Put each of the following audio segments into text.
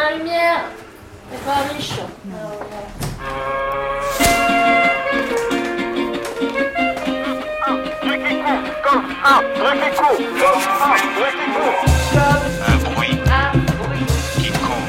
la lumière. C'est pas riche. Un bruit qui court.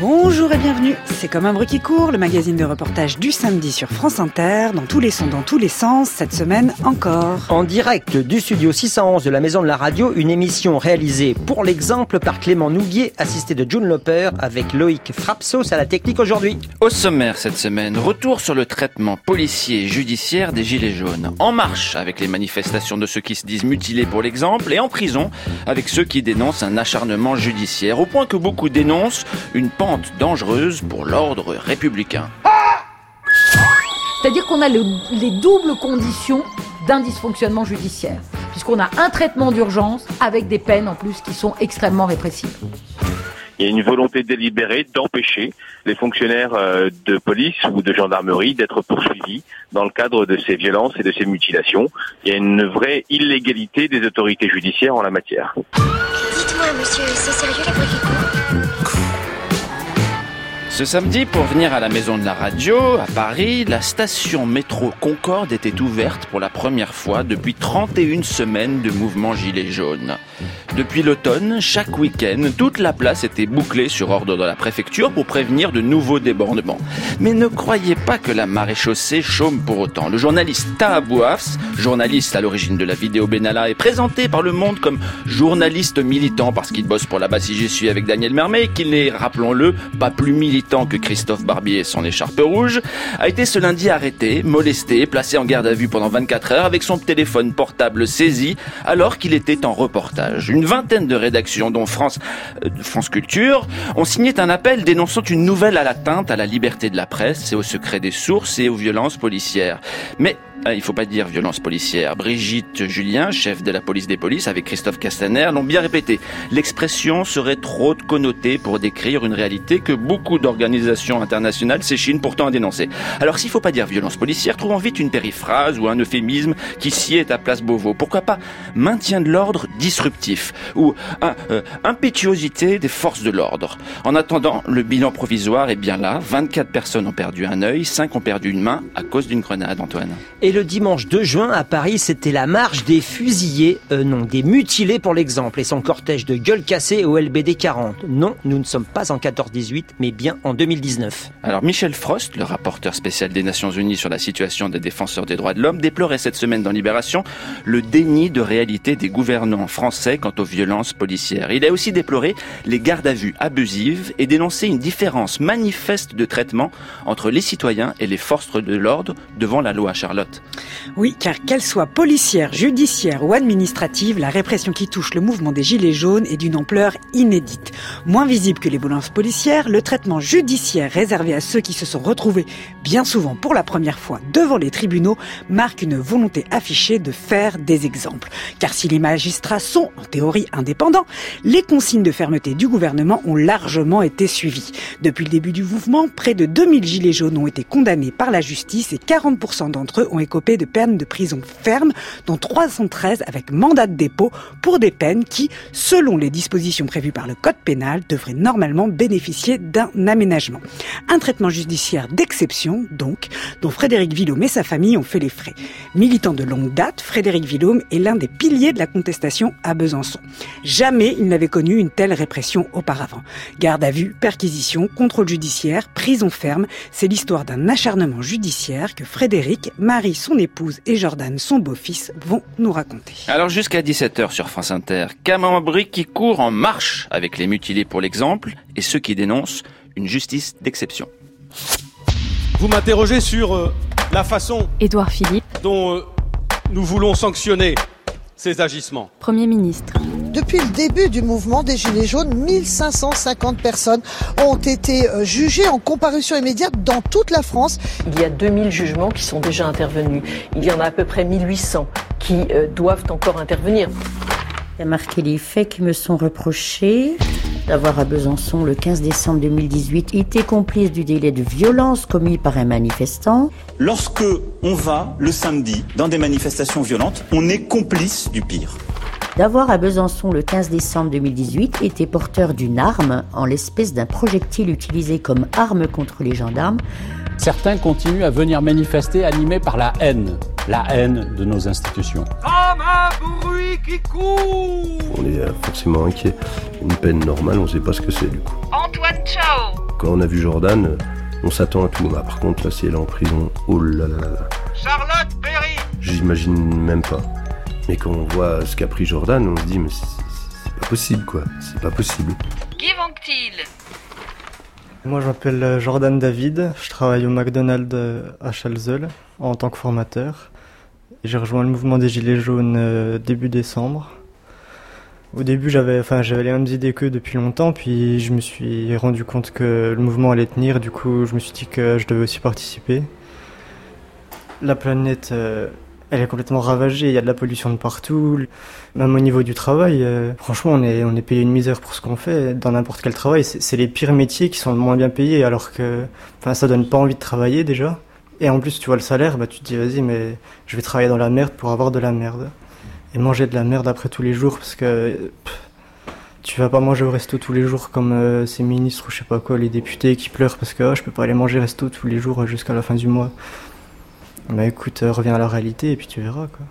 Bonjour et bienvenue, c'est comme un bruit qui court, le magazine de reportage du samedi sur France Inter, dans tous les sons, dans tous les sens, cette semaine encore. En direct du studio 611 de la Maison de la Radio, une émission réalisée pour l'exemple par Clément Nouguier, assisté de June Loper, avec Loïc Frapsos à la technique aujourd'hui. Au sommaire cette semaine, retour sur le traitement policier et judiciaire des Gilets jaunes. En marche avec les manifestations de ceux qui se disent mutilés pour l'exemple et en prison avec ceux qui dénoncent un acharnement judiciaire, au point que beaucoup dénoncent une pente dangereuse pour l'ordre républicain. C'est-à-dire qu'on a le- les doubles conditions d'un dysfonctionnement judiciaire, puisqu'on a un traitement d'urgence avec des peines en plus qui sont extrêmement répressives. Il y a une volonté délibérée d'empêcher les fonctionnaires euh, de police ou de gendarmerie d'être poursuivis dans le cadre de ces violences et de ces mutilations. Il y a une vraie illégalité des autorités judiciaires en la matière. Dites-moi, monsieur, c'est sérieux les bruits qui courent Ce samedi, pour venir à la maison de la radio, à Paris, la station métro Concorde était ouverte pour la première fois depuis 31 semaines de mouvement Gilets jaunes. Depuis l'automne, chaque week-end, toute la place était bouclée sur ordre de la préfecture pour prévenir de nouveaux débordements. Mais ne croyez pas que la maréchaussée chôme pour autant. Le journaliste Taha Bouafs, journaliste à l'origine de la vidéo Benalla, est présenté par le monde comme journaliste militant parce qu'il bosse pour la J'y suis avec Daniel Mermet et qu'il n'est, rappelons-le, pas plus militant que Christophe Barbier et son écharpe rouge, a été ce lundi arrêté, molesté, placé en garde à vue pendant 24 heures avec son téléphone portable saisi alors qu'il était en reportage. Une vingtaine de rédactions, dont France, euh, France Culture, ont signé un appel dénonçant une nouvelle à l'atteinte à la liberté de la presse et au secret des sources et aux violences policières. Mais ah, il faut pas dire violence policière. Brigitte Julien, chef de la police des polices, avec Christophe Castaner, l'ont bien répété. L'expression serait trop connotée pour décrire une réalité que beaucoup d'organisations internationales s'échinent pourtant à dénoncer. Alors s'il faut pas dire violence policière, trouvons vite une périphrase ou un euphémisme qui sied à place Beauvau. Pourquoi pas maintien de l'ordre disruptif ou euh, impétuosité des forces de l'ordre. En attendant, le bilan provisoire est bien là. 24 personnes ont perdu un œil, 5 ont perdu une main à cause d'une grenade, Antoine. Et le dimanche 2 juin, à Paris, c'était la marche des fusillés, euh, non, des mutilés pour l'exemple, et son cortège de gueules cassées au LBD 40. Non, nous ne sommes pas en 14-18, mais bien en 2019. Alors Michel Frost, le rapporteur spécial des Nations Unies sur la situation des défenseurs des droits de l'homme, déplorait cette semaine dans Libération le déni de réalité des gouvernants français quant aux violences policières. Il a aussi déploré les gardes à vue abusives et dénoncé une différence manifeste de traitement entre les citoyens et les forces de l'ordre devant la loi Charlotte. Oui, car qu'elle soit policière, judiciaire ou administrative, la répression qui touche le mouvement des Gilets jaunes est d'une ampleur inédite. Moins visible que les violences policières, le traitement judiciaire réservé à ceux qui se sont retrouvés, bien souvent pour la première fois, devant les tribunaux, marque une volonté affichée de faire des exemples. Car si les magistrats sont, en théorie, indépendants, les consignes de fermeté du gouvernement ont largement été suivies. Depuis le début du mouvement, près de 2000 Gilets jaunes ont été condamnés par la justice et 40% d'entre eux ont écopé de peines de prison ferme, dont 313 avec mandat de dépôt pour des peines qui, selon les dispositions prévues par le Code pénal, devraient normalement bénéficier d'un Un traitement judiciaire d'exception, donc, dont Frédéric Villaume et sa famille ont fait les frais. Militant de longue date, Frédéric Villaume est l'un des piliers de la contestation à Besançon. Jamais il n'avait connu une telle répression auparavant. Garde à vue, perquisition, contrôle judiciaire, prison ferme, c'est l'histoire d'un acharnement judiciaire que Frédéric, Marie, son épouse et Jordan, son beau-fils, vont nous raconter. Alors jusqu'à 17h sur France Inter, Camembert qui court en marche avec les mutilés pour l'exemple et ceux qui dénoncent une justice d'exception. Vous m'interrogez sur euh, la façon Édouard Philippe, dont euh, nous voulons sanctionner ces agissements. Premier ministre. Depuis le début du mouvement des Gilets jaunes, 1550 personnes ont été euh, jugées en comparution immédiate dans toute la France. Il y a 2000 jugements qui sont déjà intervenus. Il y en a à peu près 1800 qui euh, doivent encore intervenir. Il y a marqué les faits qui me sont reprochés d'avoir à Besançon le 15 décembre 2018 été complice du délai de violence commis par un manifestant. Lorsque on va le samedi dans des manifestations violentes, on est complice du pire. d'avoir à Besançon le 15 décembre 2018 été porteur d'une arme, en l'espèce d'un projectile utilisé comme arme contre les gendarmes. Certains continuent à venir manifester animés par la haine, la haine de nos institutions. Comme un bruit qui court On est euh, forcément inquiet. Une peine normale, on ne sait pas ce que c'est du coup. Antoine Chao Quand on a vu Jordan, on s'attend à tout. Bah, par contre, là, si elle est en prison, oh là là là là. Charlotte Perry J'imagine même pas. Mais quand on voit ce qu'a pris Jordan, on se dit, mais c'est pas possible quoi. C'est pas possible. Guy Vanctil Moi, je m'appelle euh, Jordan David. Je travaille au McDonald's euh, à Chalzeul en tant que formateur. J'ai rejoint le mouvement des Gilets jaunes euh, début décembre. Au début, j'avais, enfin, j'avais les mêmes idées qu'eux depuis longtemps, puis je me suis rendu compte que le mouvement allait tenir. Du coup, je me suis dit que je devais aussi participer. La planète, elle est complètement ravagée. Il y a de la pollution de partout. Même au niveau du travail, euh, franchement, on est, on est payé une misère pour ce qu'on fait. Dans n'importe quel travail, c'est les pires métiers qui sont le moins bien payés, alors que, ça donne pas envie de travailler déjà. Et en plus, tu vois le salaire, bah, tu te dis, vas-y, mais je vais travailler dans la merde pour avoir de la merde. Et manger de la merde après tous les jours, parce que tu vas pas manger au resto tous les jours comme euh, ces ministres ou je sais pas quoi, les députés qui pleurent parce que oh, je peux pas aller manger resto tous les jours jusqu'à la fin du mois. Bah écoute, euh, reviens à la réalité et puis tu verras quoi.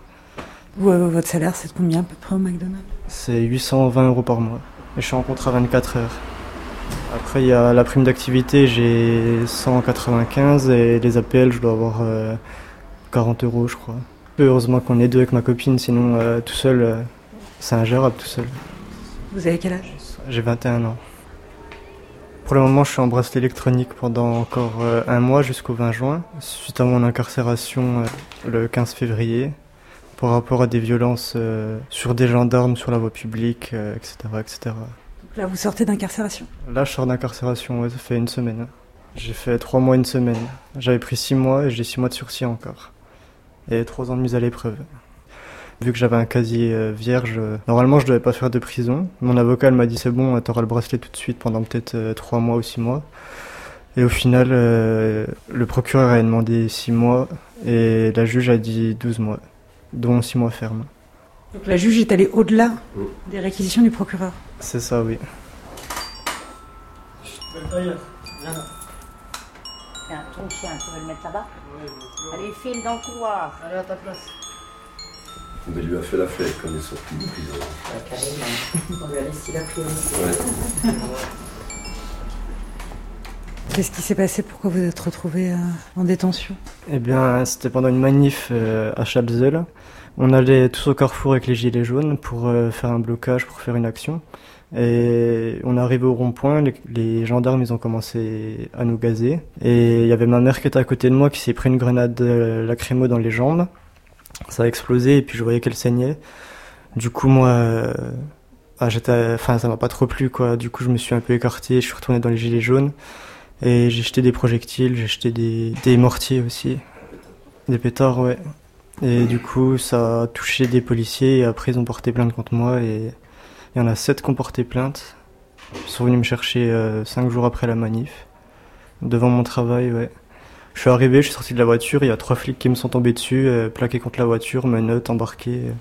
Euh, votre salaire, c'est de combien à peu près au McDonald's? C'est 820 euros par mois. Et je suis en contrat 24 heures. Après, il y a la prime d'activité, j'ai 195 et les APL, je dois avoir euh, 40 euros, je crois. Heureusement qu'on est deux avec ma copine, sinon euh, tout seul, euh, c'est ingérable tout seul. Vous avez quel âge? J'ai 21 ans. Pour le moment, je suis en bracelet électronique pendant encore euh, un mois jusqu'au 20 juin, suite à mon incarcération euh, le 15 février, par rapport à des violences euh, sur des gendarmes, sur la voie publique, etc., etc. Là, vous sortez d'incarcération? Là, je sors d'incarcération, ouais, ça fait une semaine. J'ai fait trois mois, une semaine. J'avais pris six mois et j'ai six mois de sursis encore. Et trois ans de mise à l'épreuve. Vu que j'avais un casier euh, vierge, euh, normalement je devais pas faire de prison. Mon avocat elle m'a dit c'est bon, t'auras le bracelet tout de suite pendant peut-être euh, trois mois ou six mois. Et au final, euh, le procureur a demandé six mois et la juge a dit 12 mois, dont six mois ferme. Donc la juge est allée au-delà des réquisitions du procureur. C'est ça, oui. Tiens, ton chien, tu veux le mettre là-bas? Allez, file dans le couloir. Allez, à ta place. Mais lui a fait la fête quand il est sorti de prison. On lui a laissé la priorité. Ouais. Qu'est-ce qui s'est passé? Pourquoi vous êtes retrouvé euh, en détention? Eh bien, c'était pendant une manif euh, à Chalzeul. On allait tous au carrefour avec les gilets jaunes pour euh, faire un blocage, pour faire une action. Et on est arrivé au rond-point, les, les gendarmes ils ont commencé à nous gazer. Et il y avait ma mère qui était à côté de moi qui s'est pris une grenade euh, lacrymo dans les jambes. Ça a explosé et puis je voyais qu'elle saignait. Du coup moi, euh, ah, j'étais, enfin ça m'a pas trop plu quoi. Du coup je me suis un peu écarté, je suis retourné dans les gilets jaunes. Et j'ai jeté des projectiles, j'ai jeté des, des mortiers aussi. Des pétards, ouais. Et du coup, ça a touché des policiers et après ils ont porté plainte contre moi et il y en a sept qui ont porté plainte. Ils sont venus me chercher euh, cinq jours après la manif. Devant mon travail, ouais. Je suis arrivé, je suis sorti de la voiture, il y a trois flics qui me sont tombés dessus, euh, plaqués contre la voiture, menottes, embarqués.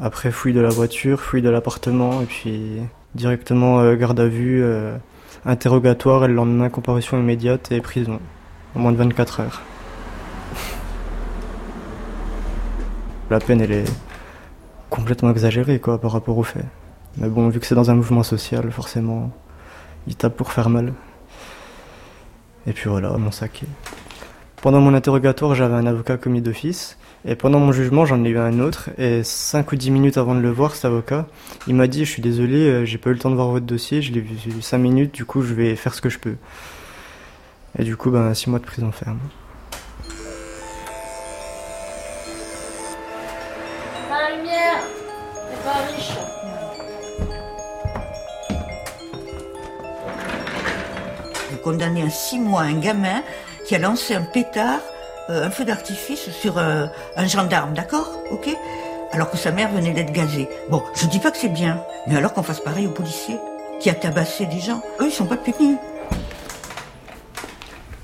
Après, fouille de la voiture, fouille de l'appartement et puis directement euh, garde à vue, euh, interrogatoire et le lendemain comparution immédiate et prison. En moins de 24 heures. La peine, elle est complètement exagérée, quoi, par rapport aux faits. Mais bon, vu que c'est dans un mouvement social, forcément, il tape pour faire mal. Et puis voilà, mon saké. Pendant mon interrogatoire, j'avais un avocat commis d'office. Et pendant mon jugement, j'en ai eu un autre. Et 5 ou 10 minutes avant de le voir, cet avocat, il m'a dit Je suis désolé, euh, j'ai pas eu le temps de voir votre dossier. Je l'ai vu 5 minutes, du coup, je vais faire ce que je peux. Et du coup, ben, 6 mois de prison ferme. Vous condamnez à six mois un gamin qui a lancé un pétard, euh, un feu d'artifice sur euh, un gendarme, d'accord? Ok? Alors que sa mère venait d'être gazée. Bon, je dis pas que c'est bien, mais alors qu'on fasse pareil aux policiers qui a tabassé des gens. Eux, ils sont pas punis.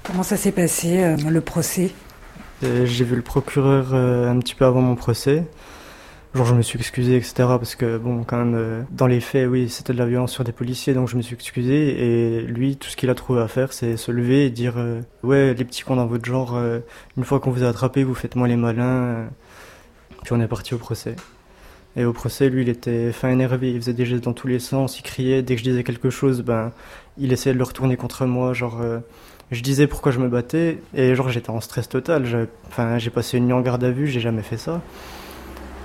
Comment ça s'est passé, euh, le procès? J'ai vu le procureur euh, un petit peu avant mon procès. Genre je me suis excusé, etc. Parce que bon, quand même, euh, dans les faits, oui, c'était de la violence sur des policiers, donc je me suis excusé. Et lui, tout ce qu'il a trouvé à faire, c'est se lever et dire euh, ouais, les petits cons dans votre genre, euh, une fois qu'on vous a attrapé, vous faites moins les malins. Puis on est parti au procès. Et au procès, lui, il était fin énervé, il faisait des gestes dans tous les sens, il criait. Dès que je disais quelque chose, ben, il essayait de le retourner contre moi, genre. je disais pourquoi je me battais et genre j'étais en stress total. Enfin, j'ai passé une nuit en garde à vue, j'ai jamais fait ça.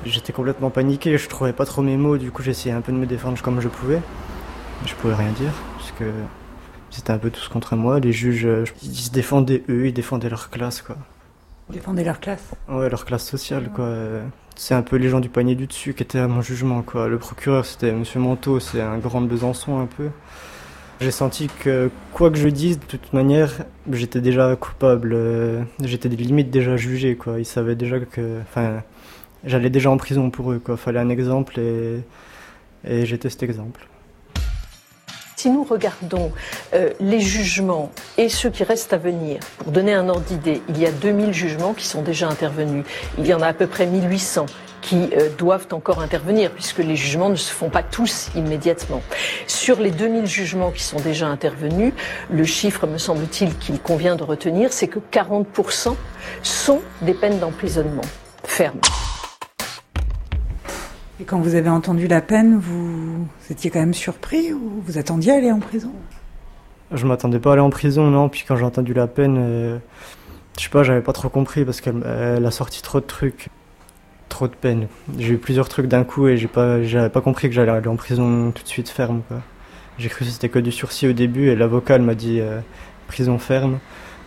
J'étais complètement paniqué, je trouvais pas trop mes mots, du coup j'essayais un peu de me défendre comme je pouvais. Je pouvais rien dire, parce que c'était un peu tous contre moi. Les juges, euh, ils se défendaient eux, ils défendaient leur classe, quoi. Ils défendaient leur classe Ouais, leur classe sociale, quoi. C'est un peu les gens du panier du dessus qui étaient à mon jugement, quoi. Le procureur, c'était Monsieur Manteau, c'est un grand de Besançon, un peu. J'ai senti que quoi que je dise, de toute manière, j'étais déjà coupable. Euh, j'étais limite déjà jugé, quoi. Ils savaient déjà que, enfin, j'allais déjà en prison pour eux. Quoi. Fallait un exemple et, j'étais cet exemple. Si nous regardons euh, les jugements et ceux qui restent à venir, pour donner un ordre d'idée, il y a 2000 jugements qui sont déjà intervenus. Il y en a à peu près 1800 qui euh, doivent encore intervenir, puisque les jugements ne se font pas tous immédiatement. Sur les 2000 jugements qui sont déjà intervenus, le chiffre, me semble-t-il, qu'il convient de retenir, c'est que 40% sont des peines d'emprisonnement fermes. Et quand vous avez entendu la peine, vous, étiez quand même surpris ou vous attendiez à aller en prison? Je m'attendais pas à aller en prison, non. Puis quand j'ai entendu la peine, euh, je sais pas, j'avais pas trop compris parce qu'elle a sorti trop de trucs, trop de peine. J'ai eu plusieurs trucs d'un coup et j'ai pas, j'avais pas compris que j'allais aller en prison tout de suite ferme. J'ai cru que c'était que du sursis au début et l'avocat m'a dit euh, prison ferme.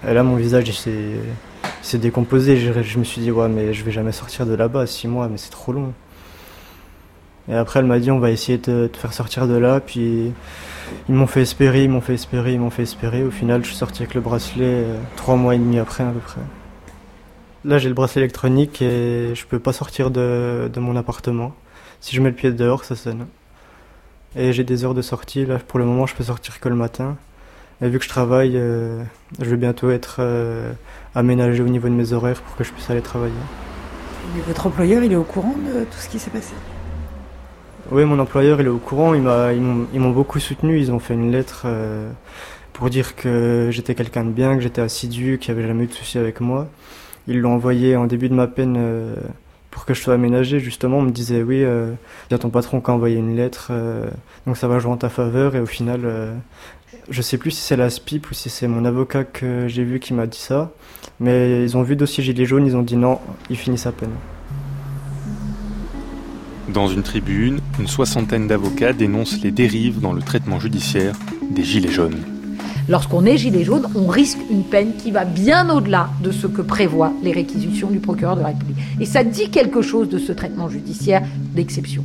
Et là, mon visage s'est décomposé. Je, je me suis dit ouais, mais je vais jamais sortir de là-bas, six mois, mais c'est trop long. Et après, elle m'a dit, on va essayer de te faire sortir de là. Puis ils m'ont fait espérer, ils m'ont fait espérer, ils m'ont fait espérer. Au final, je suis sorti avec le bracelet euh, trois mois et demi après, à peu près. Là, j'ai le bracelet électronique et je peux pas sortir de, de, mon appartement. Si je mets le pied dehors, ça sonne. Et j'ai des heures de sortie. Là, pour le moment, je peux sortir que le matin. Et vu que je travaille, euh, je vais bientôt être euh, aménagé au niveau de mes horaires pour que je puisse aller travailler. Et votre employeur, il est au courant de tout ce qui s'est passé? Oui, mon employeur, il est au courant. ils m'ont beaucoup soutenu. Ils ont fait une lettre euh, pour dire que j'étais quelqu'un de bien, que j'étais assidu, qu'il n'y avait jamais eu de soucis avec moi. Ils l'ont envoyé en début de ma peine euh, pour que je sois aménagé. Justement, on me disait oui, euh, il y a ton patron qui a envoyé une lettre, donc ça va jouer en ta faveur. Et au final, je sais plus si c'est la SPIP ou si c'est mon avocat que j'ai vu qui m'a dit ça. Mais ils ont vu dossier Gilet jaune, ils ont dit non, il finit sa peine. Dans une tribune, une soixantaine d'avocats dénoncent les dérives dans le traitement judiciaire des Gilets jaunes. Lorsqu'on est gilet jaune, on risque une peine qui va bien au-delà de ce que prévoient les réquisitions du procureur de la République. Et ça dit quelque chose de ce traitement judiciaire d'exception.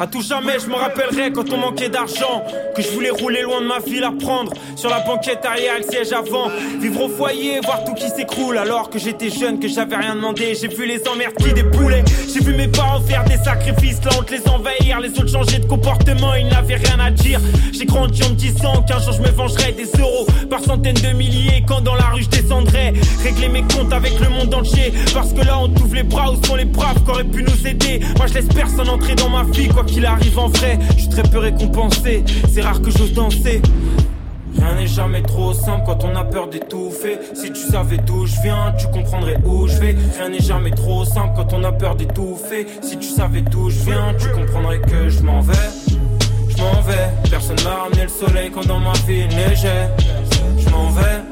À tout jamais, je me rappellerai quand on manquait d'argent. Que je voulais rouler loin de ma ville à prendre. Sur la banquette arrière, le siège avant. Vivre au foyer, voir tout qui s'écroule. Alors que j'étais jeune, que j'avais rien demandé. J'ai vu les emmerdes qui dépoulaient. J'ai vu mes parents faire des sacrifices. La honte les envahir. Les autres changer de comportement, ils n'avaient rien à dire. J'ai grandi en me disant qu'un jour je me vengerai des euros par centaines de milliers. Quand dans la rue je descendrai, régler mes comptes avec le monde entier. Parce que là on t'ouvre les bras, où sont les braves qui auraient pu nous aider. Moi je laisse personne entrer dans ma vie, qu'il arrive en vrai, je suis très peu récompensé. C'est rare que j'ose danser. Rien n'est jamais trop simple quand on a peur d'étouffer. Si tu savais d'où je viens, tu comprendrais où je vais. Rien n'est jamais trop simple quand on a peur d'étouffer. Si tu savais d'où je viens, tu comprendrais que je m'en vais. Je m'en vais, personne m'a ramené le soleil quand dans ma vie il neigeait. Je m'en vais,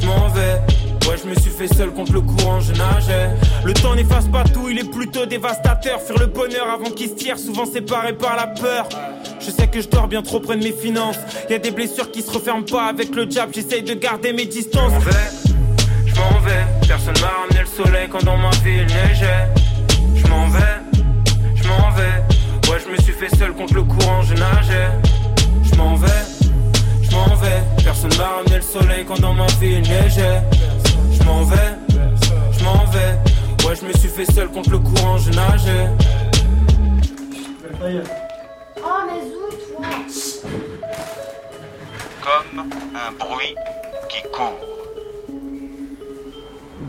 je m'en vais. Ouais, je me suis fait seul contre le courant, je nageais. Le temps n'efface pas tout, il est plutôt dévastateur. Faire le bonheur avant qu'il se tire, souvent séparé par la peur. Je sais que je dors bien trop près de mes finances. Y a des blessures qui se referment pas avec le jab, j'essaye de garder mes distances. Je m'en vais. Personne m'a ramené le soleil quand dans ma ville neigeait. Je m'en vais, je m'en vais. Ouais, je me suis fait seul contre le courant, je nageais. Je m'en vais, je m'en vais. Personne m'a ramené le soleil quand dans ma ville neigeait m'en vais, je m'en vais. Ouais, je me suis fait seul contre le courant, je nageais. Oh, mais où toi Comme un bruit qui court.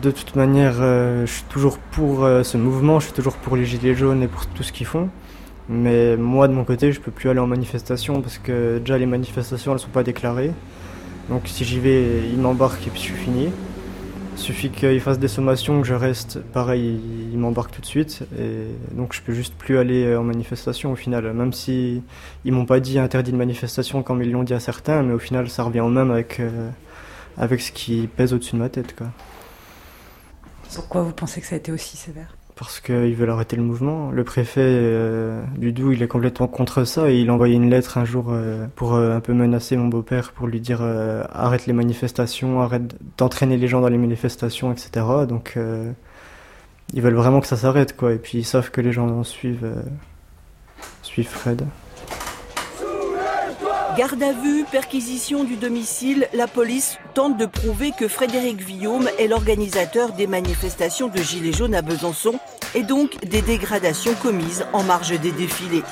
De toute manière, euh, je suis toujours pour euh, ce mouvement, je suis toujours pour les Gilets jaunes et pour tout ce qu'ils font. Mais moi, de mon côté, je peux plus aller en manifestation parce que déjà les manifestations, elles sont pas déclarées. Donc si j'y vais, ils m'embarquent et puis je suis fini. Il suffit qu'ils fassent des sommations, que je reste, pareil, ils m'embarquent tout de suite. Et donc je peux juste plus aller en manifestation au final. Même si ils m'ont pas dit interdit de manifestation comme ils l'ont dit à certains, mais au final ça revient au même avec, euh, avec ce qui pèse au-dessus de ma tête. Quoi. Pourquoi vous pensez que ça a été aussi sévère? Parce qu'ils veulent arrêter le mouvement. Le préfet euh, du Doubs, il est complètement contre ça et il a envoyé une lettre un jour euh, pour euh, un peu menacer mon beau-père pour lui dire euh, arrête les manifestations, arrête d'entraîner les gens dans les manifestations, etc. Donc ils veulent vraiment que ça s'arrête quoi. Et puis ils savent que les gens suivent, euh, suivent Fred. Garde à vue, perquisition du domicile, la police tente de prouver que Frédéric Villaume est l'organisateur des manifestations de Gilets jaunes à Besançon et donc des dégradations commises en marge des défilés.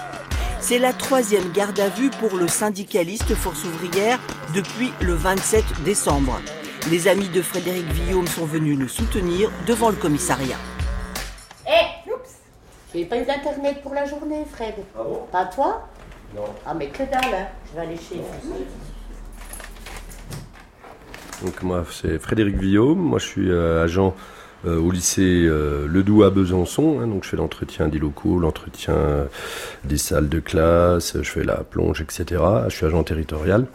C'est la troisième garde à vue pour le syndicaliste Force ouvrière depuis le 27 décembre. Les amis de Frédéric Villaume sont venus le soutenir devant le commissariat. Eh, oups J'ai pas eu d'internet pour la journée, Fred. Ah bon? Pas toi? Non. Ah, mais que dalle, hein. Je vais aller chez Donc moi c'est Frédéric Villaume, moi je suis euh, agent euh, au lycée euh, Ledoux à Besançon, hein, donc je fais l'entretien des locaux, l'entretien des salles de classe, je fais la plonge, etc. Je suis agent territorial.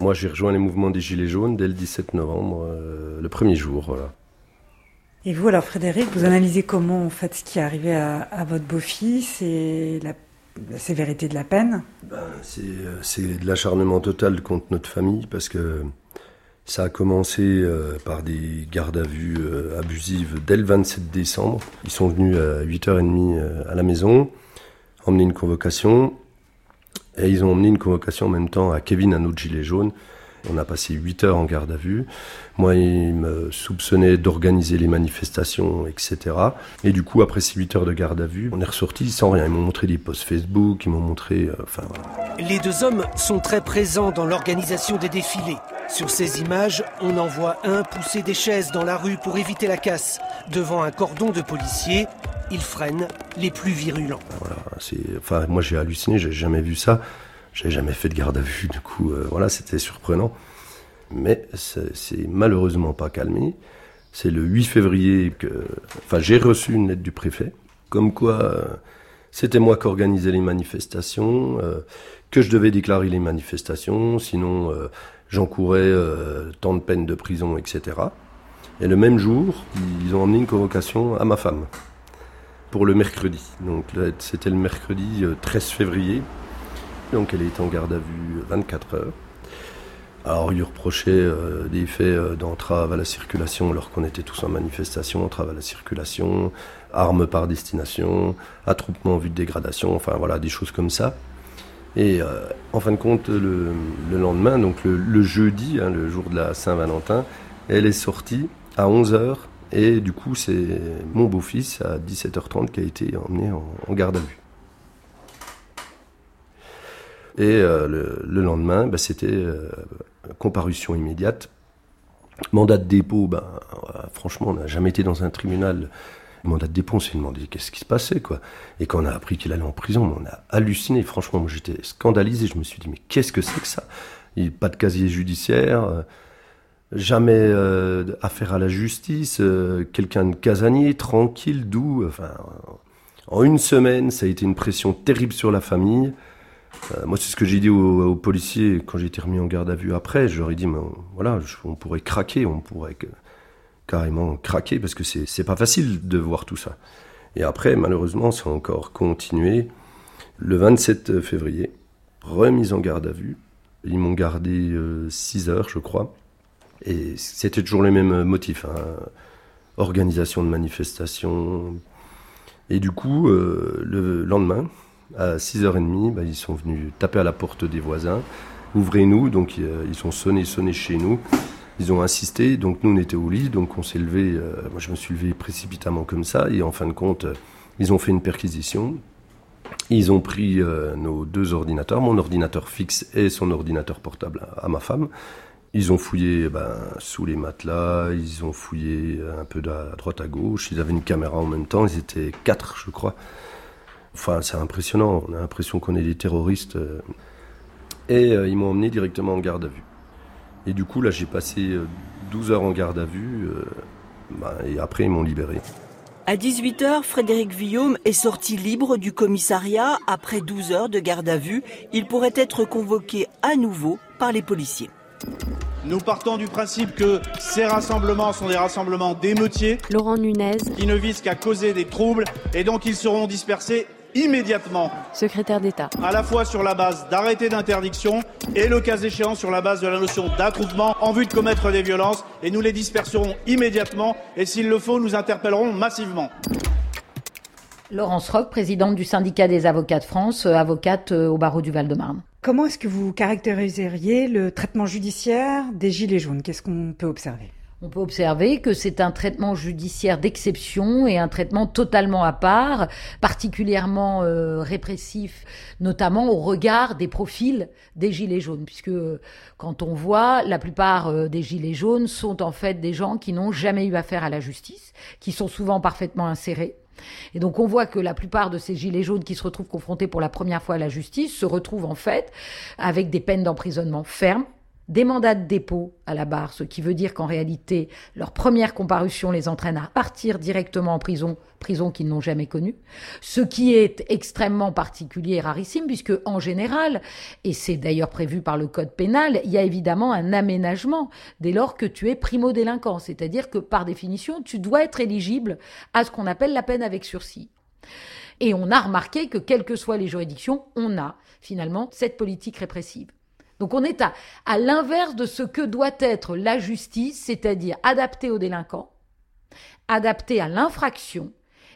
Moi j'ai rejoint les mouvements des Gilets jaunes dès le 17 novembre, euh, le premier jour. Voilà. Et vous, alors Frédéric, vous analysez comment en fait ce qui est arrivé à, à votre beau-fils et la, la sévérité de la peine C'est euh, c'est de l'acharnement total contre notre famille parce que ça a commencé euh, par des gardes à vue euh, abusives dès le 27 décembre. Ils sont venus à 8h30 euh, à la maison, emmener une convocation. Et ils ont emmené une convocation en même temps à Kevin, un autre gilet jaune. On a passé 8 heures en garde à vue. Moi, ils me soupçonnaient d'organiser les manifestations, etc. Et du coup, après ces 8 heures de garde à vue, on est ressorti sans rien. Ils m'ont montré des posts Facebook, ils m'ont montré... euh, Enfin. Les deux hommes sont très présents dans l'organisation des défilés. Sur ces images, on en voit un pousser des chaises dans la rue pour éviter la casse. Devant un cordon de policiers, ils freinent les plus virulents. Voilà, c'est, enfin, moi j'ai halluciné, j'ai jamais vu ça. J'ai jamais fait de garde à vue, du coup, euh, voilà, c'était surprenant. Mais c'est, malheureusement pas calmé. C'est le 8 février que, enfin, j'ai reçu une lettre du préfet, comme quoi euh, c'était moi qui organisais les manifestations, euh, que je devais déclarer les manifestations, sinon j'encourais tant de peines de prison, etc. Et le même jour, ils ont emmené une convocation à ma femme pour le mercredi. Donc c'était le mercredi euh, 13 février. Donc elle est en garde à vue 24 heures. Alors, il lui reprochait euh, des faits euh, d'entrave à la circulation alors qu'on était tous en manifestation, entrave à la circulation, armes par destination, attroupement en vue de dégradation, enfin voilà, des choses comme ça. Et euh, en fin de compte, le, le lendemain, donc le, jeudi, hein, le jour de la Saint-Valentin, elle est sortie à 11h et du coup, c'est mon beau-fils à 17h30 qui a été emmené en, en garde à vue. Et euh, le, le lendemain, bah, c'était euh, comparution immédiate. Mandat de dépôt, ben, euh, franchement, on n'a jamais été dans un tribunal. Mandat de dépôt, on s'est demandé qu'est-ce qui se passait, quoi. Et quand on a appris qu'il allait en prison, on a halluciné. Franchement, moi, j'étais scandalisé. Je me suis dit, mais qu'est-ce que c'est que ça? Il pas de casier judiciaire, jamais affaire à la justice, quelqu'un de casanier, tranquille, doux. En une semaine, ça a été une pression terrible sur la famille. Euh, moi, c'est ce que j'ai dit aux, policiers quand j'ai été remis en garde à vue après. Je leur ai dit, mais, voilà, on pourrait craquer, on pourrait carrément craquer parce que c'est pas facile de voir tout ça. Et après, malheureusement, ça a encore continué. Le 27 février, remise en garde à vue. Ils m'ont gardé 6 heures, je crois. Et c'était toujours les mêmes motifs. hein. Organisation de manifestations. Et du coup, euh, le lendemain, à 6h30, bah, ils sont venus taper à la porte des voisins. Ouvrez-nous. Donc, ils sont sonnés, sonnés chez nous. Ils ont insisté. Donc, nous, on était au lit. Donc, on s'est levé. euh, moi, je me suis levé précipitamment comme ça. Et en fin de compte, euh, ils ont fait une perquisition. Ils ont pris euh, nos deux ordinateurs, mon ordinateur fixe et son ordinateur portable à, ma femme. Ils ont fouillé ben, sous les matelas, ils ont fouillé un peu à droite à gauche, ils avaient une caméra en même temps, ils étaient quatre, je crois. Enfin, c'est impressionnant, on a l'impression qu'on est des terroristes. euh. Et euh, ils m'ont emmené directement en garde à vue. Et du coup, là, j'ai passé euh, 12 heures en garde à vue, euh, ben, et après, ils m'ont libéré. À 18h, Frédéric Villaume est sorti libre du commissariat après 12 heures de garde à vue. Il pourrait être convoqué à nouveau par les policiers. Nous partons du principe que ces rassemblements sont des rassemblements d'émeutiers. Laurent Nunez. Qui ne visent qu'à causer des troubles et donc ils seront dispersés immédiatement. Secrétaire d'État. À la fois sur la base d'arrêtés d'interdiction et le cas échéant sur la base de la notion d'attroupement en vue de commettre des violences et nous les disperserons immédiatement et s'il le faut nous interpellerons massivement. Laurence Roch, présidente du syndicat des avocats de France, euh, avocate euh, au barreau du Val-de-Marne. Comment est-ce que vous caractériseriez le traitement judiciaire des Gilets jaunes? Qu'est-ce qu'on peut observer? On peut observer que c'est un traitement judiciaire d'exception et un traitement totalement à part, particulièrement euh, répressif, notamment au regard des profils des Gilets jaunes, puisque euh, quand on voit, la plupart euh, des Gilets jaunes sont en fait des gens qui n'ont jamais eu affaire à la justice, qui sont souvent parfaitement insérés. Et donc on voit que la plupart de ces gilets jaunes qui se retrouvent confrontés pour la première fois à la justice se retrouvent en fait avec des peines d'emprisonnement fermes, des mandats de dépôt à la barre, ce qui veut dire qu'en réalité, leur première comparution les entraîne à partir directement en prison, prison qu'ils n'ont jamais connue, ce qui est extrêmement particulier et rarissime, puisque en général, et c'est d'ailleurs prévu par le code pénal, il y a évidemment un aménagement dès lors que tu es primo-délinquant, c'est-à-dire que par définition, tu dois être éligible à ce qu'on appelle la peine avec sursis. Et on a remarqué que, quelles que soient les juridictions, on a finalement cette politique répressive. Donc on est à, l'inverse de ce que doit être la justice, c'est-à-dire adaptée aux délinquants, adaptée à l'infraction,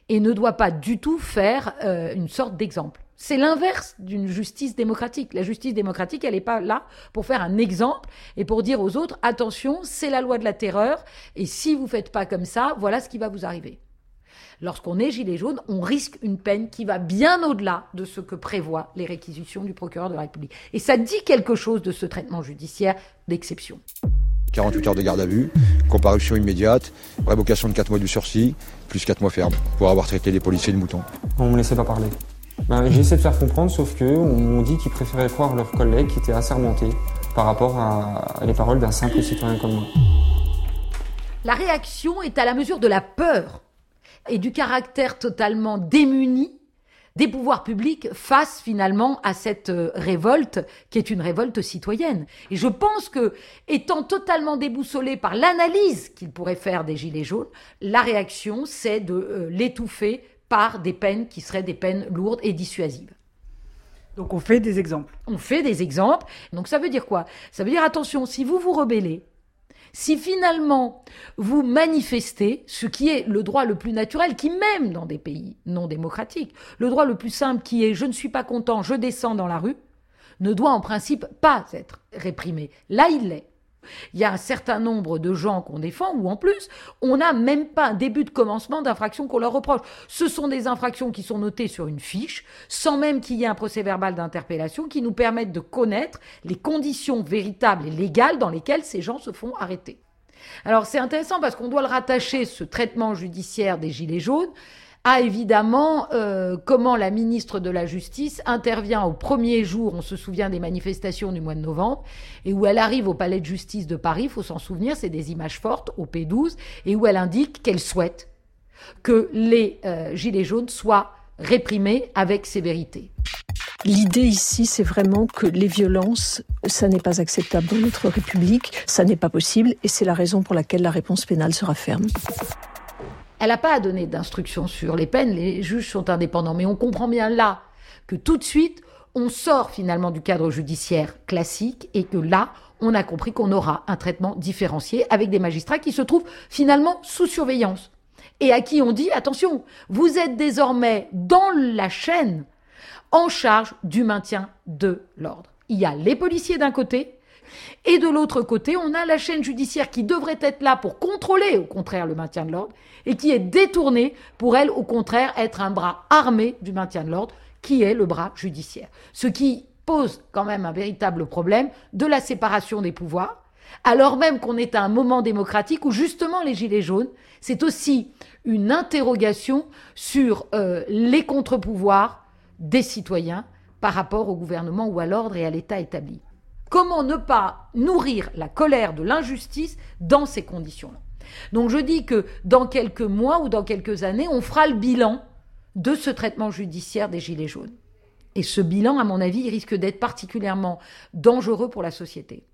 et ne doit pas du tout faire euh, une sorte d'exemple. C'est l'inverse d'une justice démocratique. La justice démocratique, elle n'est pas là pour faire un exemple et pour dire aux autres, attention, c'est la loi de la terreur, et si vous faites pas comme ça, voilà ce qui va vous arriver. Lorsqu'on est gilet jaune, on risque une peine qui va bien au-delà de ce que prévoient les réquisitions du procureur de la République. Et ça dit quelque chose de ce traitement judiciaire d'exception. 48 heures de garde à vue, comparution immédiate, révocation de 4 mois du sursis, plus 4 mois ferme, pour avoir traité les policiers de moutons. On me laissait pas parler. Ben, j'ai essayé de faire comprendre, sauf que on dit qu'ils préféraient croire leurs collègues qui étaient assermentés par rapport à, à les paroles d'un simple citoyen comme moi. La réaction est à la mesure de la peur et du caractère totalement démuni des pouvoirs publics face finalement à cette euh, révolte qui est une révolte citoyenne. Et je pense que, étant totalement déboussolé par l'analyse qu'il pourrait faire des Gilets jaunes, la réaction, c'est de euh, l'étouffer par des peines qui seraient des peines lourdes et dissuasives. Donc on fait des exemples. On fait des exemples. Donc ça veut dire quoi? Ça veut dire attention, si vous vous rebellez, si finalement vous manifestez ce qui est le droit le plus naturel, qui même dans des pays non démocratiques, le droit le plus simple qui est je ne suis pas content, je descends dans la rue, ne doit en principe pas être réprimé. Là, il l'est. Il y a un certain nombre de gens qu'on défend où en plus, on n'a même pas un début de commencement d'infraction qu'on leur reproche. Ce sont des infractions qui sont notées sur une fiche, sans même qu'il y ait un procès verbal d'interpellation qui nous permettent de connaître les conditions véritables et légales dans lesquelles ces gens se font arrêter. Alors c'est intéressant parce qu'on doit le rattacher, ce traitement judiciaire des Gilets jaunes, à évidemment euh, comment la ministre de la Justice intervient au premier jour, on se souvient des manifestations du mois de novembre, et où elle arrive au palais de justice de Paris, il faut s'en souvenir, c'est des images fortes, au P12, et où elle indique qu'elle souhaite que les euh, Gilets jaunes soient réprimés avec sévérité. L'idée ici, c'est vraiment que les violences, ça n'est pas acceptable dans notre République, ça n'est pas possible, et c'est la raison pour laquelle la réponse pénale sera ferme. Elle n'a pas à donner d'instructions sur les peines, les juges sont indépendants. Mais on comprend bien là que tout de suite, on sort finalement du cadre judiciaire classique et que là, on a compris qu'on aura un traitement différencié avec des magistrats qui se trouvent finalement sous surveillance et à qui on dit, attention, vous êtes désormais dans la chaîne en charge du maintien de l'ordre. Il y a les policiers d'un côté, et de l'autre côté, on a la chaîne judiciaire qui devrait être là pour contrôler, au contraire, le maintien de l'ordre, et qui est détournée pour, elle, au contraire, être un bras armé du maintien de l'ordre, qui est le bras judiciaire. Ce qui pose quand même un véritable problème de la séparation des pouvoirs, alors même qu'on est à un moment démocratique où justement les Gilets jaunes, c'est aussi une interrogation sur euh, les contre-pouvoirs des citoyens par rapport au gouvernement ou à l'ordre et à l'État établi. Comment ne pas nourrir la colère de l'injustice dans ces conditions-là Donc je dis que dans quelques mois ou dans quelques années, on fera le bilan de ce traitement judiciaire des Gilets jaunes. Et ce bilan, à mon avis, risque d'être particulièrement dangereux pour la société.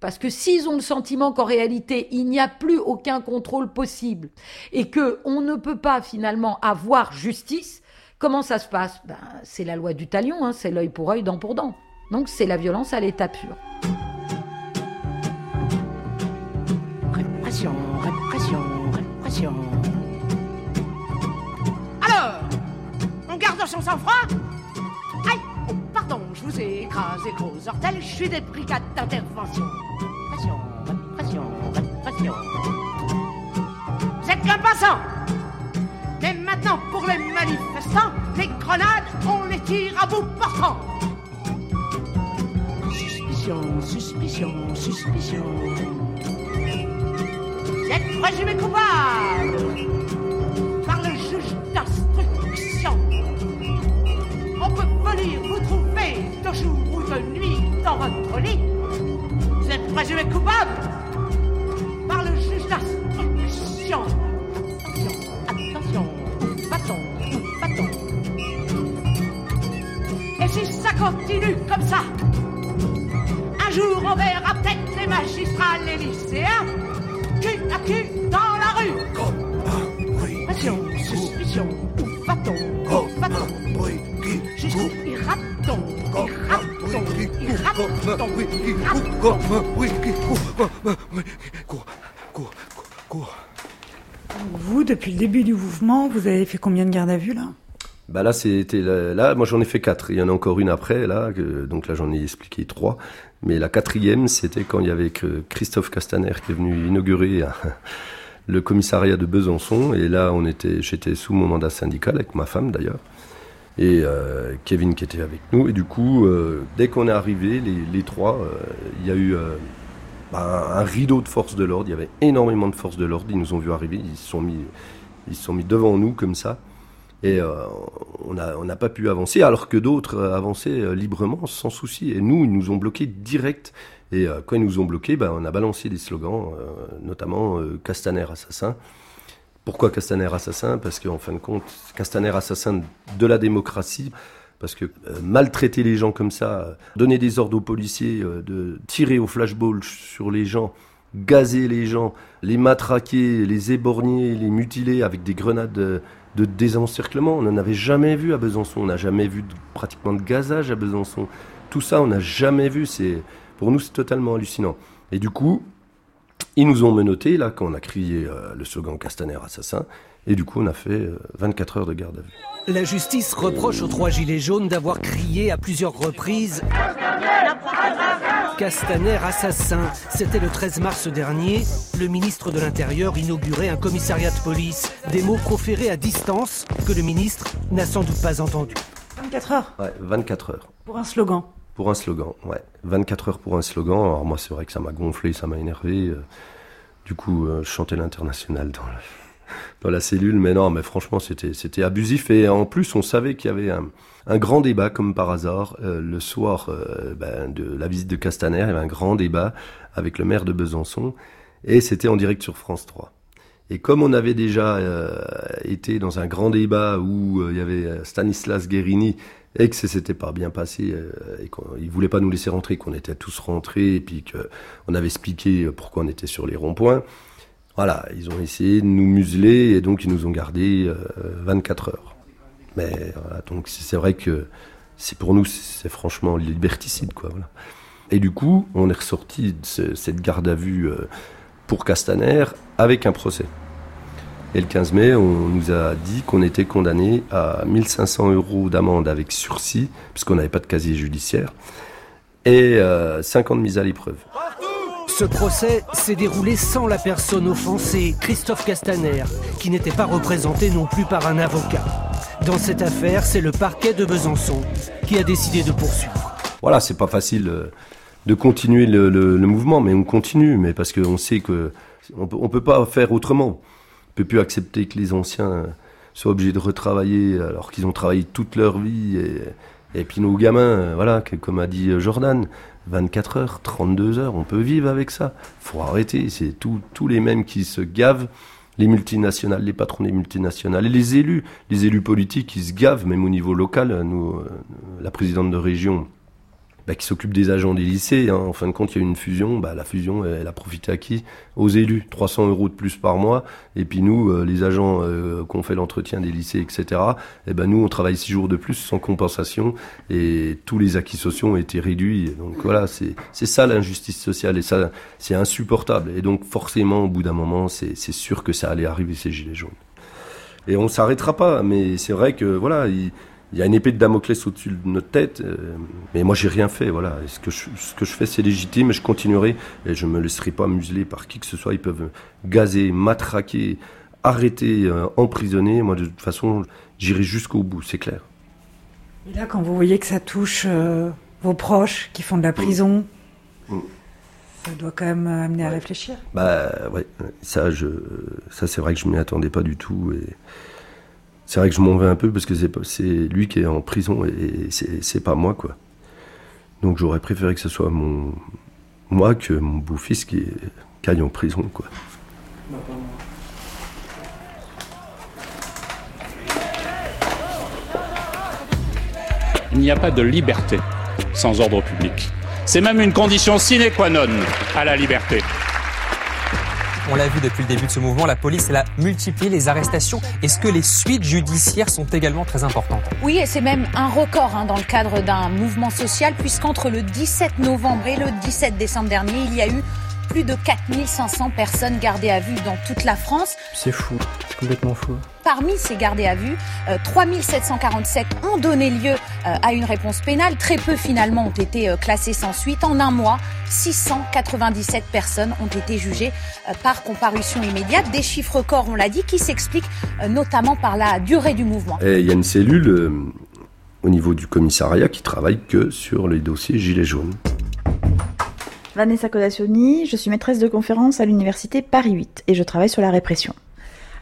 Parce que s'ils ont le sentiment qu'en réalité, il n'y a plus aucun contrôle possible et qu'on ne peut pas finalement avoir justice, comment ça se passe? Ben, C'est la loi du talion, hein, c'est l'œil pour œil, dent pour dent. Donc c'est la violence à l'état pur. Répression, répression, répression. Alors, on garde son sang-froid? Aïe oh, Pardon, je vous ai écrasé gros ortel, je suis des brigades d'intervention. Répression, répression, répression. Vous êtes qu'un passant Mais maintenant, pour les manifestants, les grenades, on les tire à bout portant Suspicion, suspicion. Vous êtes présumé coupable par le juge d'instruction. On peut venir vous trouver de jour ou de nuit dans votre lit. Vous êtes présumé coupable par le juge d'instruction. Attention, attention, va-t-on Et si ça continue comme ça, un jour on verra peut-être les magistrats, les lycéens, cul à cul dans la rue? Passion, suspicion, où va-t-on? Où va-t-on? Ira-t-on? Vous, depuis le début du mouvement, vous avez fait combien de gardes à vue là? Bah là, c'était là, moi j'en ai fait quatre. Il y en a encore une après, là, donc là j'en ai expliqué trois. Mais la quatrième, c'était quand il y avait Christophe Castaner qui est venu inaugurer euh, le commissariat de Besançon. Et là, on était, j'étais sous mon mandat syndical avec ma femme d'ailleurs. Et euh, Kevin qui était avec nous. Et du coup, euh, dès qu'on est arrivé, les, trois, euh, il y a eu bah, un rideau de force de l'ordre. Il y avait énormément de force de l'ordre. Ils nous ont vu arriver. Ils sont mis, ils se sont mis devant nous comme ça. Et euh, on n'a on pas pu avancer, alors que d'autres euh, avançaient euh, librement, sans souci. Et nous, ils nous ont bloqués direct. Et euh, quand ils nous ont bloqués, ben, on a balancé des slogans, notamment Castaner assassin. Pourquoi Castaner assassin? Parce qu'en fin de compte, Castaner assassin de la démocratie. Parce que maltraiter les gens comme ça, donner des ordres aux policiers de tirer au flashball sur les gens, gazer les gens, les matraquer, les éborgner, les mutiler avec des grenades de désencerclement. On n'en avait jamais vu à Besançon. On n'a jamais vu de- pratiquement de gazage à Besançon. Tout ça, on n'a jamais vu. C'est pour nous, c'est totalement hallucinant. Et du coup, ils nous ont menottés là quand on a crié euh, le slogan Castaner assassin. Et du coup, on a fait euh, 24 heures de garde à vue. La justice reproche aux trois gilets jaunes d'avoir crié à plusieurs reprises Castaner assassin. C'était le 13 mars dernier. Le ministre de l'Intérieur inaugurait un commissariat de police. Des mots proférés à distance que le ministre n'a sans doute pas entendus. 24 heures Ouais, 24 heures. pour un slogan. Pour un slogan, ouais. 24 heures pour un slogan. Alors moi, c'est vrai que ça m'a gonflé, ça m'a énervé. euh. Du coup, euh, je chantais l'international dans la, dans la cellule. Mais non, mais franchement, c'était c'était abusif. Et en plus, on savait qu'il y avait un, grand débat, comme par hasard, euh, le soir euh, ben, de la visite de Castaner. Il y avait un grand débat avec le maire de Besançon. Et c'était en direct sur France 3. Et comme on avait déjà euh, été dans un grand débat où il y avait Stanislas Guérini et que ça s'était pas bien passé et qu'il voulait pas nous laisser rentrer, qu'on était tous rentrés et puis qu'on avait expliqué pourquoi on était sur les ronds-points. Voilà, ils ont essayé de nous museler et donc ils nous ont gardés euh, 24 heures. Mais voilà, donc c'est vrai que c'est pour nous c'est franchement liberticide quoi. Et du coup, on est ressorti de ce- cette garde à vue euh, pour Castaner avec un procès. Et le 15 mai, on nous a dit qu'on était condamné à 1500 euros d'amende avec sursis, puisqu'on n'avait pas de casier judiciaire, et euh, 5 ans de mise à l'épreuve. Ce procès s'est déroulé sans la personne offensée, Christophe Castaner, qui n'était pas représenté non plus par un avocat. Dans cette affaire, c'est le parquet de Besançon qui a décidé de poursuivre. Voilà, c'est pas facile euh, de continuer le, mouvement, mais on continue, mais parce qu'on sait que on peut, pas faire autrement. On peut plus accepter que les anciens soient obligés de retravailler alors qu'ils ont travaillé toute leur vie. Et, puis nos gamins, voilà, comme a dit Jordan, 24 heures, 32 heures, on peut vivre avec ça. faut arrêter, c'est tous les mêmes qui se gavent les multinationales, les patrons des multinationales et les élus, les élus politiques qui se gavent, même au niveau local. Nous, euh, la présidente de région, bah, qui s'occupe des agents des lycées. Hein. En fin de compte, il y a une fusion. Bah, la fusion, elle a profité à qui? Aux élus. 300 euros de plus par mois. Et puis nous, euh, les agents euh, qu'on fait l'entretien des lycées, etc., eh ben, nous, on travaille 6 jours de plus sans compensation. Et tous les acquis sociaux ont été réduits. Donc voilà, c'est ça l'injustice sociale. Et ça, c'est insupportable. Et donc forcément, au bout d'un moment, c'est sûr que ça allait arriver, ces gilets jaunes. Et on s'arrêtera pas. Mais c'est vrai que, voilà... Il, il y a une épée de Damoclès au-dessus de notre tête, euh, mais moi j'ai rien fait, voilà. ce que je, ce que je fais c'est légitime et je continuerai et je me laisserai pas museler par qui que ce soit. Ils peuvent gazer, matraquer, arrêter, euh, emprisonner. Moi de toute façon j'irai jusqu'au bout, c'est clair. Et là quand vous voyez que ça touche euh, vos proches qui font de la prison, mm. Mm. ça doit quand même amener à réfléchir. Bah ouais, ça je, ça c'est vrai que je m'y attendais pas du tout et c'est vrai que je m'en vais un peu parce que c'est lui qui est en prison et c'est pas moi, quoi. Donc j'aurais préféré que ce soit mon, moi que mon beau-fils qui, qui aille en prison, quoi. Il n'y a pas de liberté sans ordre public. C'est même une condition sine qua non à la liberté. On l'a vu depuis le début de ce mouvement, la police a multiplié les arrestations. Est-ce que les suites judiciaires sont également très importantes? Oui, et c'est même un record hein, dans le cadre d'un mouvement social, puisqu'entre le 17 novembre et le 17 décembre dernier, il y a eu plus de 4500 personnes gardées à vue dans toute la France. C'est fou, c'est complètement fou. Parmi ces gardés à vue, 3747 euh, ont donné lieu euh, à une réponse pénale. Très peu finalement ont été euh, classés sans suite. En un mois, 697 personnes ont été jugées par comparution immédiate. Des chiffres records, on l'a dit, qui s'expliquent notamment par la durée du mouvement. il y a une cellule au niveau du commissariat qui travaille que sur les dossiers gilets jaunes. Vanessa Codacioni, je suis maîtresse de conférence à l'université Paris 8 et je travaille sur la répression.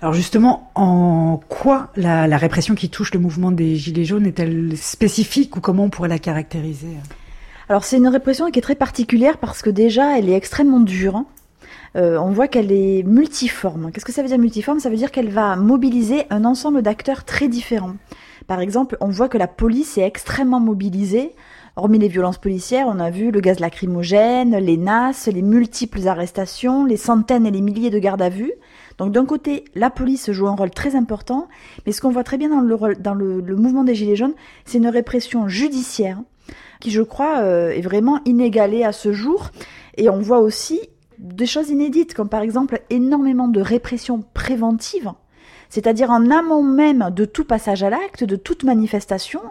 Alors justement, en quoi la, répression qui touche le mouvement des Gilets jaunes est-elle spécifique ou comment on pourrait la caractériser? Alors c'est une répression qui est très particulière parce que déjà elle est extrêmement dure. Euh, on voit qu'elle est multiforme. Qu'est-ce que ça veut dire multiforme? Ça veut dire qu'elle va mobiliser un ensemble d'acteurs très différents. Par exemple, on voit que la police est extrêmement mobilisée Hormis les violences policières, on a vu le gaz lacrymogène, les NAS, les multiples arrestations, les centaines et les milliers de gardes à vue. Donc d'un côté, la police joue un rôle très important, mais ce qu'on voit très bien dans le, dans le, mouvement des Gilets jaunes, c'est une répression judiciaire qui, je crois, euh, est vraiment inégalée à ce jour. Et on voit aussi des choses inédites, comme par exemple énormément de répression préventive, c'est-à-dire en amont même de tout passage à l'acte, de toute manifestation,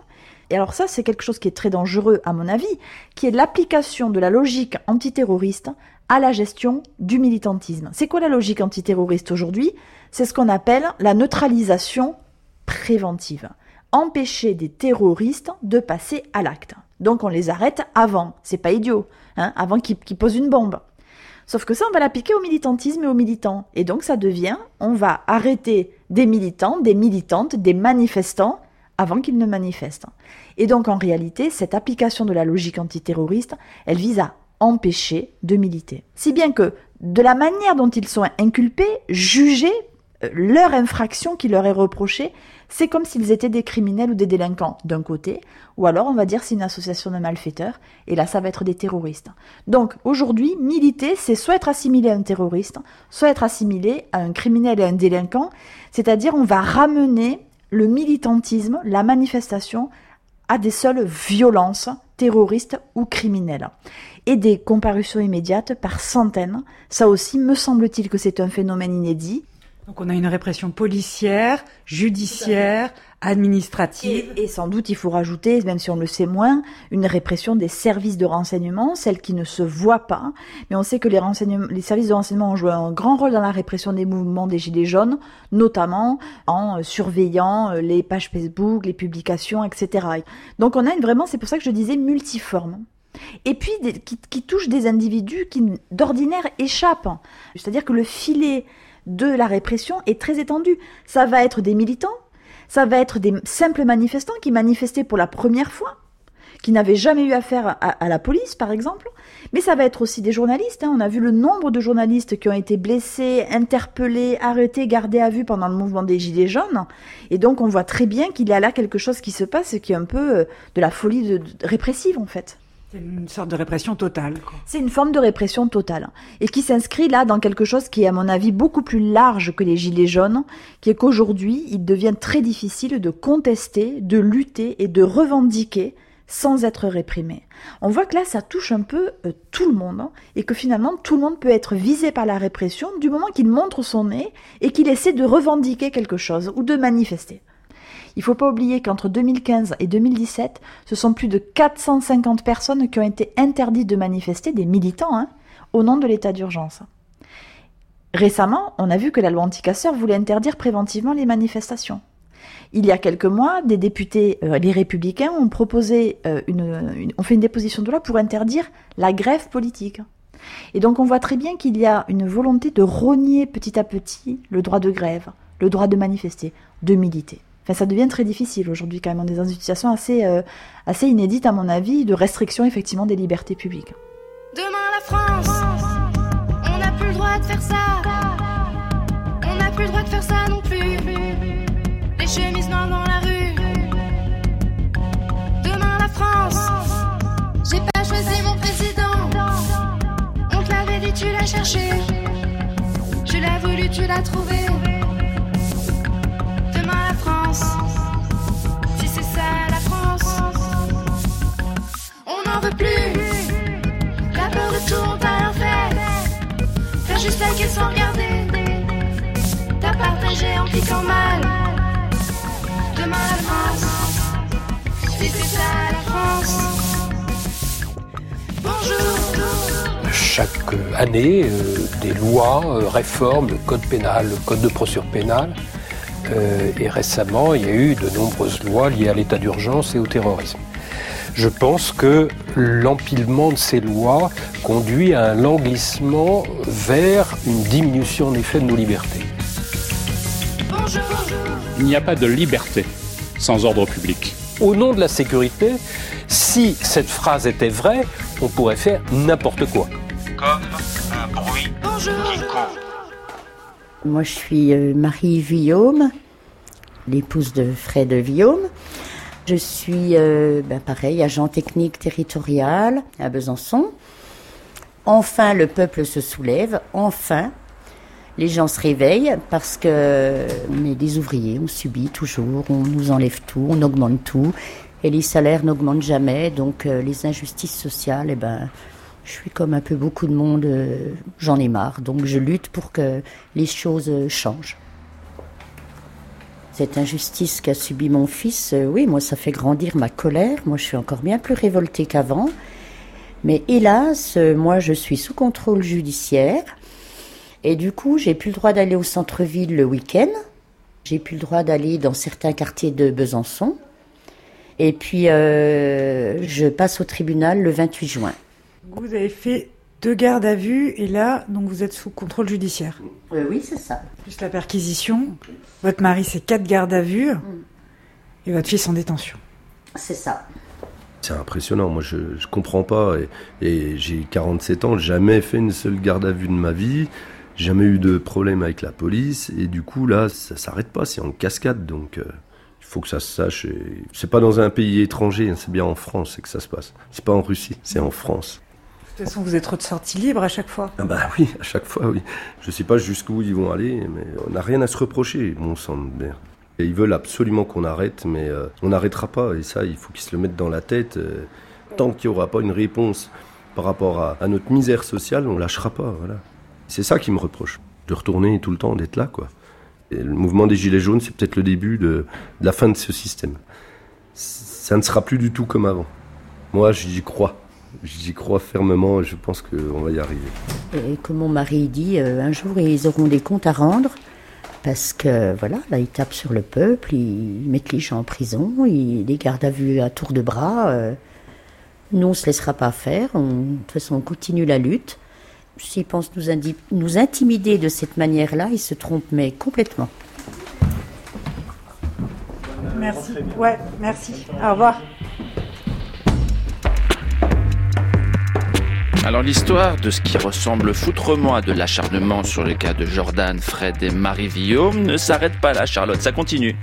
et alors ça, c'est quelque chose qui est très dangereux à mon avis, qui est l'application de la logique antiterroriste à la gestion du militantisme. C'est quoi la logique antiterroriste aujourd'hui? C'est ce qu'on appelle la neutralisation préventive. Empêcher des terroristes de passer à l'acte. Donc on les arrête avant. C'est pas idiot, hein, avant qu'ils posent une bombe. Sauf que ça, on va l'appliquer au militantisme et aux militants. Et donc ça devient, on va arrêter des militants, des militantes, des manifestants avant qu'ils ne manifestent. Et donc en réalité, cette application de la logique antiterroriste, elle vise à empêcher de militer. Si bien que de la manière dont ils sont inculpés, jugés, euh, leur infraction qui leur est reprochée, c'est comme s'ils étaient des criminels ou des délinquants d'un côté, ou alors on va dire c'est une association de malfaiteurs, et là ça va être des terroristes. Donc aujourd'hui, militer, c'est soit être assimilé à un terroriste, soit être assimilé à un criminel et un délinquant, c'est-à-dire on va ramener le militantisme, la manifestation, à des seules violences terroristes ou criminelles. Et des comparutions immédiates par centaines. Ça aussi, me semble-t-il que c'est un phénomène inédit. Donc on a une répression policière, judiciaire, administrative. Et, sans doute, il faut rajouter, même si on le sait moins, une répression des services de renseignement, celles qui ne se voient pas. Mais on sait que les, les services de renseignement ont joué un grand rôle dans la répression des mouvements des Gilets jaunes, notamment en surveillant euh, les pages Facebook, les publications, etc. Donc on a une, vraiment, c'est pour ça que je disais multiforme. et puis qui, qui touchent des individus qui d'ordinaire échappent. C'est-à-dire que le filet de la répression est très étendu. Ça va être des militants, ça va être des simples manifestants qui manifestaient pour la première fois, qui n'avaient jamais eu affaire à, la police, par exemple. Mais ça va être aussi des journalistes. Hein. On a vu le nombre de journalistes qui ont été blessés, interpellés, arrêtés, gardés à vue pendant le mouvement des Gilets jaunes. Et donc on voit très bien qu'il y a là quelque chose qui se passe qui est un peu euh, de la folie répressive, en fait. C'est une sorte de répression totale. C'est une forme de répression totale et qui s'inscrit là dans quelque chose qui est à mon avis beaucoup plus large que les gilets jaunes, qui est qu'aujourd'hui il devient très difficile de contester, de lutter et de revendiquer sans être réprimé. On voit que là ça touche un peu euh, tout le monde hein, et que finalement tout le monde peut être visé par la répression du moment qu'il montre son nez et qu'il essaie de revendiquer quelque chose ou de manifester. Il ne faut pas oublier qu'entre 2015 et 2017, ce sont plus de 450 personnes qui ont été interdites de manifester, des militants, hein, au nom de l'état d'urgence. Récemment, on a vu que la loi anticasseur voulait interdire préventivement les manifestations. Il y a quelques mois, des députés, euh, les républicains, ont proposé euh, ont fait une déposition de loi pour interdire la grève politique. Et donc on voit très bien qu'il y a une volonté de rogner petit à petit le droit de grève, le droit de manifester, de militer ça devient très difficile aujourd'hui quand même. On est dans une situation assez, euh, assez inédite à mon avis de restriction effectivement des libertés publiques. Demain la France, on n'a plus le droit de faire ça. On n'a plus le droit de faire ça non plus. Les chemises noires dans la rue. Demain la France, j'ai pas choisi mon président. On te l'avait dit, tu l'as cherché. Tu l'as voulu, tu l'as trouvé. Si c'est ça la France, on n'en veut plus. La peur de tout, on t'a fait. T'as juste la question regardée. T'as partagé en piquant mal. Demain la France, si c'est ça la France. Bonjour. Chaque année, euh, des lois euh, réforment le code pénal, le code de procédure pénale et récemment, il y a eu de nombreuses lois liées à l'état d'urgence et au terrorisme. Je pense que l'empilement de ces lois conduit à un languissement vers une diminution en effet de nos libertés. Il n'y a pas de liberté sans ordre public. Au nom de la sécurité, si cette phrase était vraie, on pourrait faire n'importe quoi. Comme un bruit qui court. Moi, je suis euh, Marie Villaume, l'épouse de Fred Villaume. Je suis, euh, ben pareil, agent technique territorial à Besançon. Enfin, le peuple se soulève. Enfin, les gens se réveillent parce que on est des ouvriers, on subit toujours, on nous enlève tout, on augmente tout, et les salaires n'augmentent jamais. Donc, euh, les injustices sociales, eh ben, je suis comme un peu beaucoup de monde, euh, j'en ai marre. Donc je lutte pour que les choses euh, changent. Cette injustice qu'a subi mon fils, euh, oui, moi ça fait grandir ma colère. Moi je suis encore bien plus révoltée qu'avant. Mais hélas, moi je suis sous contrôle judiciaire. Et du coup, j'ai plus le droit d'aller au centre-ville le week-end. J'ai plus le droit d'aller dans certains quartiers de Besançon. Et puis, je passe au tribunal le 28 juin. Vous avez fait deux gardes à vue et là, donc vous êtes sous contrôle judiciaire. Euh, oui, c'est ça. Plus la perquisition. Votre mari, c'est quatre gardes à vue et votre fils en détention. C'est ça. C'est impressionnant. Moi, je ne comprends pas. Et, j'ai 47 ans, jamais fait une seule garde à vue de ma vie. Jamais eu de problème avec la police. Et du coup, là, ça s'arrête pas. C'est en cascade. Donc. Euh, il faut que ça se sache. C'est pas dans un pays étranger, hein, c'est bien en France que ça se passe. C'est pas en Russie, c'est en France. De toute façon, vous êtes ressorti libre à chaque fois. Ah bah oui, à chaque fois, oui. Je sais pas jusqu'où ils vont aller, mais on n'a rien à se reprocher, mon sang de. Et ils veulent absolument qu'on arrête, mais euh, on n'arrêtera pas. Et ça, il faut qu'ils se le mettent dans la tête. Euh, tant qu'il n'y aura pas une réponse par rapport à, notre misère sociale, on lâchera pas. Voilà. C'est ça qui me reproche, de retourner tout le temps, d'être là, quoi. Et le mouvement des Gilets jaunes, c'est peut-être le début de la fin de ce système. Ça ne sera plus du tout comme avant. Moi, j'y crois. J'y crois fermement et je pense qu'on va y arriver. Et comme mon mari dit, euh, un jour ils auront des comptes à rendre parce que voilà, là ils tapent sur le peuple, ils mettent les gens en prison, ils les gardent à vue à tour de bras. Euh, Nous, on ne se laissera pas faire. On, de toute façon, on continue la lutte. S'ils pensent nous, nous intimider de cette manière-là, ils se trompent, mais complètement. Merci. Ouais, merci. Au revoir. Alors l'histoire de ce qui ressemble foutrement à de l'acharnement sur le cas de Jordan, Fred et Marie-Guillaume ne s'arrête pas là, Charlotte, ça continue.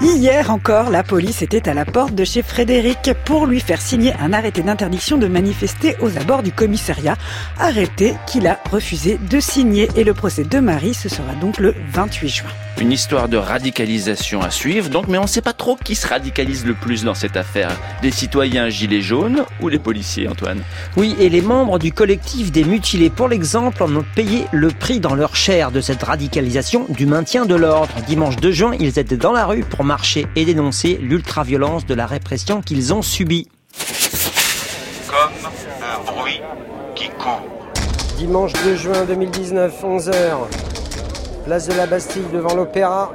Hier encore, la police était à la porte de chez Frédéric pour lui faire signer un arrêté d'interdiction de manifester aux abords du commissariat. Arrêté qu'il a refusé de signer. Et le procès de Marie, ce sera donc le 28 juin. Une histoire de radicalisation à suivre, donc, mais on ne sait pas trop qui se radicalise le plus dans cette affaire. Les citoyens gilets jaunes ou les policiers, Antoine? Oui, et les membres du collectif des mutilés, pour l'exemple, en ont payé le prix dans leur chair de cette radicalisation du maintien de l'ordre. Dimanche 2 juin, ils étaient dans la rue pour marcher et dénoncer l'ultraviolence de la répression qu'ils ont subie. Comme un bruit qui court. Dimanche 2 juin 2019, 11h. Place de la Bastille devant l'Opéra.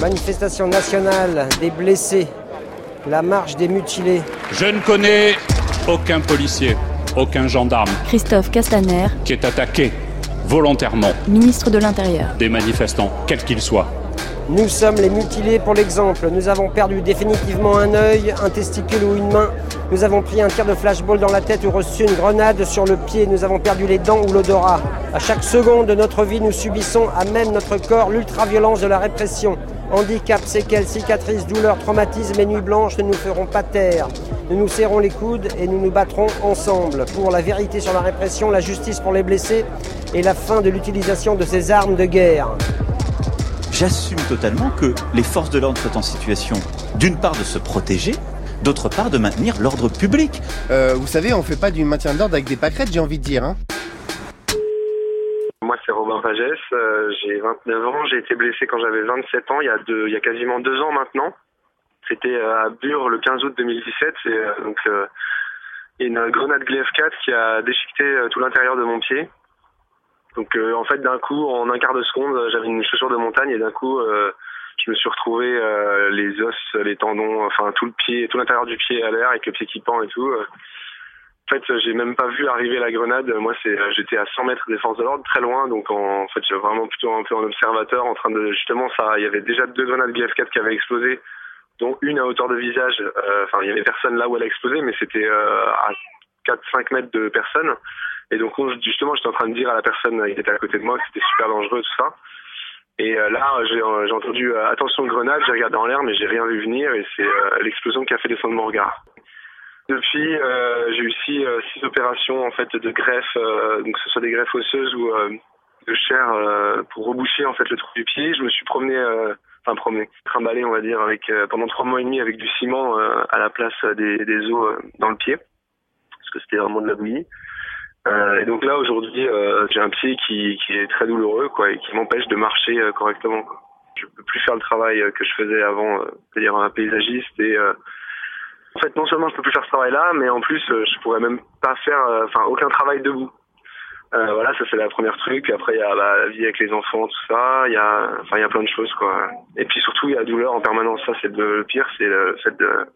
Manifestation nationale des blessés. La marche des mutilés. Je ne connais aucun policier, aucun gendarme Christophe Castaner, qui est attaqué volontairement ministre de l'Intérieur. des manifestants, quels qu'ils soient. Nous sommes les mutilés pour l'exemple. Nous avons perdu définitivement un œil, un testicule ou une main. Nous avons pris un tir de flashball dans la tête ou reçu une grenade sur le pied. Nous avons perdu les dents ou l'odorat. À chaque seconde de notre vie, nous subissons à même notre corps l'ultraviolence de la répression. Handicap, séquelles, cicatrices, douleurs, traumatismes et nuits blanches ne nous feront pas taire. Nous nous serrons les coudes et nous nous battrons ensemble pour la vérité sur la répression, la justice pour les blessés et la fin de l'utilisation de ces armes de guerre. J'assume totalement que les forces de l'ordre soient en situation, d'une part, de se protéger, d'autre part, de maintenir l'ordre public. Euh, vous savez, on fait pas du maintien de l'ordre avec des pâquerettes, j'ai envie de dire. Hein. Moi, c'est Robin Pagès, euh, j'ai 29 ans, j'ai été blessé quand j'avais 27 ans, il y a, deux, il y a quasiment deux ans maintenant. C'était euh, à Bure le 15 août 2017, et euh, donc euh, il y a une grenade GLF4 qui a déchiqueté euh, tout l'intérieur de mon pied. Donc euh, en fait, d'un coup, en un quart de seconde, j'avais une chaussure de montagne et d'un coup, euh, je me suis retrouvé euh, les os, les tendons, enfin tout le pied, tout l'intérieur du pied à l'air avec le pied qui pend et tout. En fait, j'ai même pas vu arriver la grenade. Moi, c'est, j'étais à 100 mètres des forces de l'ordre, très loin. Donc, en, en fait, j'ai vraiment plutôt un peu en observateur, en train de justement ça. Il y avait déjà deux grenades GF4 qui avaient explosé, dont une à hauteur de visage. Enfin, il y avait personne là où elle a explosé, mais c'était à 4-5 mètres de personne. Et donc, justement, j'étais en train de dire à la personne qui était à côté de moi que c'était super dangereux tout ça. Et euh, là, j'ai euh, entendu euh, attention grenade. J'ai regardé en l'air, mais j'ai rien vu venir. Et c'est l'explosion qui a fait descendre mon regard. Depuis, j'ai eu six, opérations en fait de greffe, donc que ce soit des greffes osseuses ou de chair pour reboucher en fait le trou du pied. Je me suis promené, enfin promené, trimballé on va dire pendant trois mois et demi avec du ciment à la place des, des os dans le pied parce que c'était vraiment de la bouillie. Euh, et donc là aujourd'hui, euh, j'ai un pied qui, qui est très douloureux quoi et qui m'empêche de marcher euh, correctement. Quoi. Je peux plus faire le travail euh, que je faisais avant, euh, c'est-à-dire un paysagiste et en fait, non seulement je peux plus faire ce travail-là, mais en plus, je pourrais même pas faire, enfin, aucun travail debout. Voilà, ça c'est la première truc. Après, il y a bah, la vie avec les enfants, tout ça. Il y a, enfin, il y a plein de choses, quoi. Et puis surtout, il y a la douleur en permanence. Ça, c'est le pire, c'est le fait de,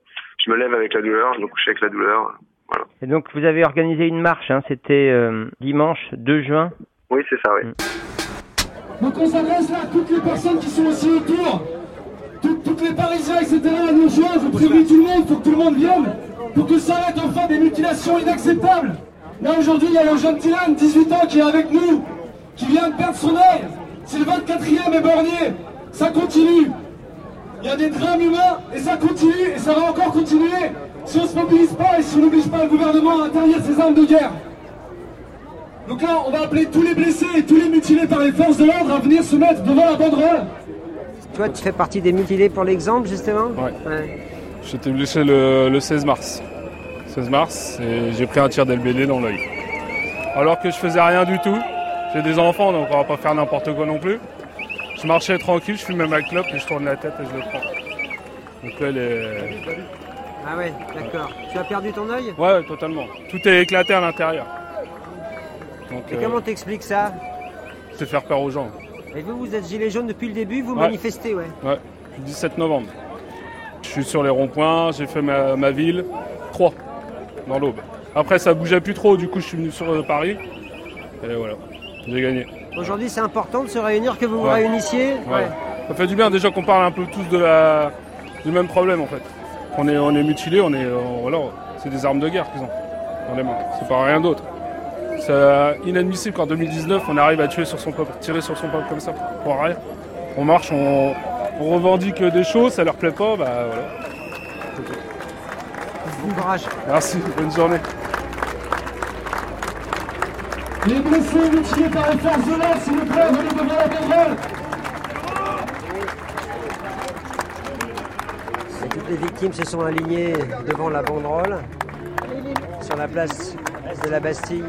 je me lève avec la douleur, je me couche avec la douleur. Voilà. Et donc vous avez organisé une marche, hein, c'était euh, dimanche 2 juin. Oui, c'est ça, oui. Donc on s'adresse là à toutes les personnes qui sont aussi autour, Tout- toutes les Parisiens, etc. à nos joints, je préviens tout le monde, faut que tout le monde vienne, pour que s'arrête enfin des mutilations inacceptables. Là aujourd'hui, il y a le jeune Dylan, 18 ans, qui est avec nous, qui vient de perdre son œil. C'est le 24e éborgné. Ça continue. Il y a des drames humains et ça continue et ça va encore continuer si on se mobilise pas et si on n'oblige pas le gouvernement à interdire ces armes de guerre. Donc là, on va appeler tous les blessés et tous les mutilés par les forces de l'ordre à venir se mettre devant la banderole. Toi, tu fais partie des mutilés pour l'exemple, justement Ouais. J'étais blessé le, le 16 mars. 16 mars, et j'ai pris un tir d'LBD dans l'œil. Alors que je faisais rien du tout. J'ai des enfants, donc on va pas faire n'importe quoi non plus. Je marchais tranquille, je fumais ma clope et je tourne la tête et je le prends. Donc là, elle est... Ah ouais, d'accord. Tu as perdu ton œil Ouais, totalement. Tout est éclaté à l'intérieur. Donc, Et euh, comment t'expliques ça c'est faire peur aux gens. Et vous, vous êtes gilet jaune depuis le début, vous Ouais. manifestez, ouais. Ouais, depuis 17 novembre. Je suis sur les ronds-points, j'ai fait ma, ma ville. 3. dans l'aube. Après, ça bougeait plus trop, du coup, je suis venu sur euh, Paris. Et voilà, j'ai gagné. Aujourd'hui, c'est important de se réunir, que vous vous réunissiez. Ouais. Ça fait du bien déjà qu'on parle un peu tous de la, du même problème en fait. On est, on est mutilés, on est, euh, voilà, c'est des armes de guerre qu'ils ont dans les mains. C'est pas rien d'autre. C'est euh, inadmissible qu'en 2019 on arrive à tuer sur son peuple, tirer sur son peuple comme ça, pour rien. On marche, on, on revendique des choses, ça leur plaît pas, bah voilà. Bon courage. Merci, bonne journée. Les blessés mutilés par les forces de l'ordre, s'il vous plaît, venez devant la banderole. Et toutes les victimes se sont alignées devant la banderole, sur la place de la Bastille.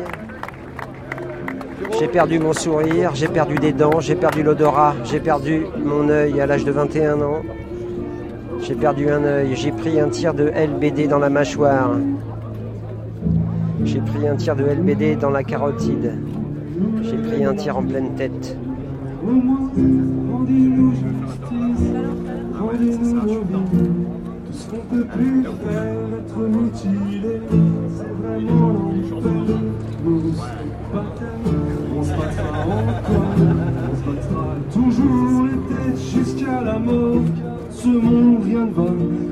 J'ai perdu mon sourire, j'ai perdu des dents, j'ai perdu l'odorat, j'ai perdu mon œil à l'âge de 21 ans. J'ai perdu un œil, j'ai pris un tir de LBD dans la mâchoire. J'ai pris un tir de LBD dans la carotide. J'ai pris un tir en pleine tête. Ce qu'on peut plus faire, être mutilé, c'est vraiment l'enfer. Nous sommes pas on se battra encore, on se battra toujours les têtes jusqu'à la mort. Ce monde rien ne va,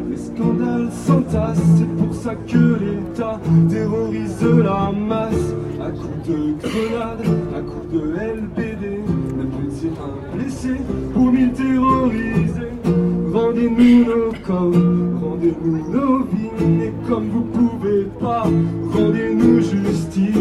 les scandales s'entassent, c'est pour ça que l'État terrorise la masse. À coups de grenades, à coups de LBD, un petit un blessé pour mille terrorisés. Rendez-nous nos corps, rendez-nous nos vies, et comme vous pouvez pas, rendez-nous justice.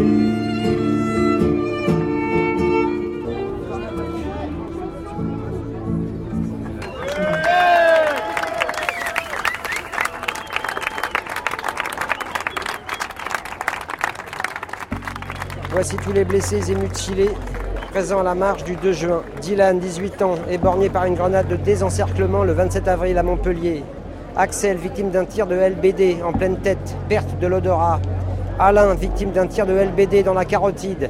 Voici tous les blessés et mutilés présents à la marche du 2 juin. Dylan, 18 ans, éborgné par une grenade de désencerclement le 27 avril à Montpellier. Axel, victime d'un tir de LBD en pleine tête, perte de l'odorat. Alain, victime d'un tir de LBD dans la carotide.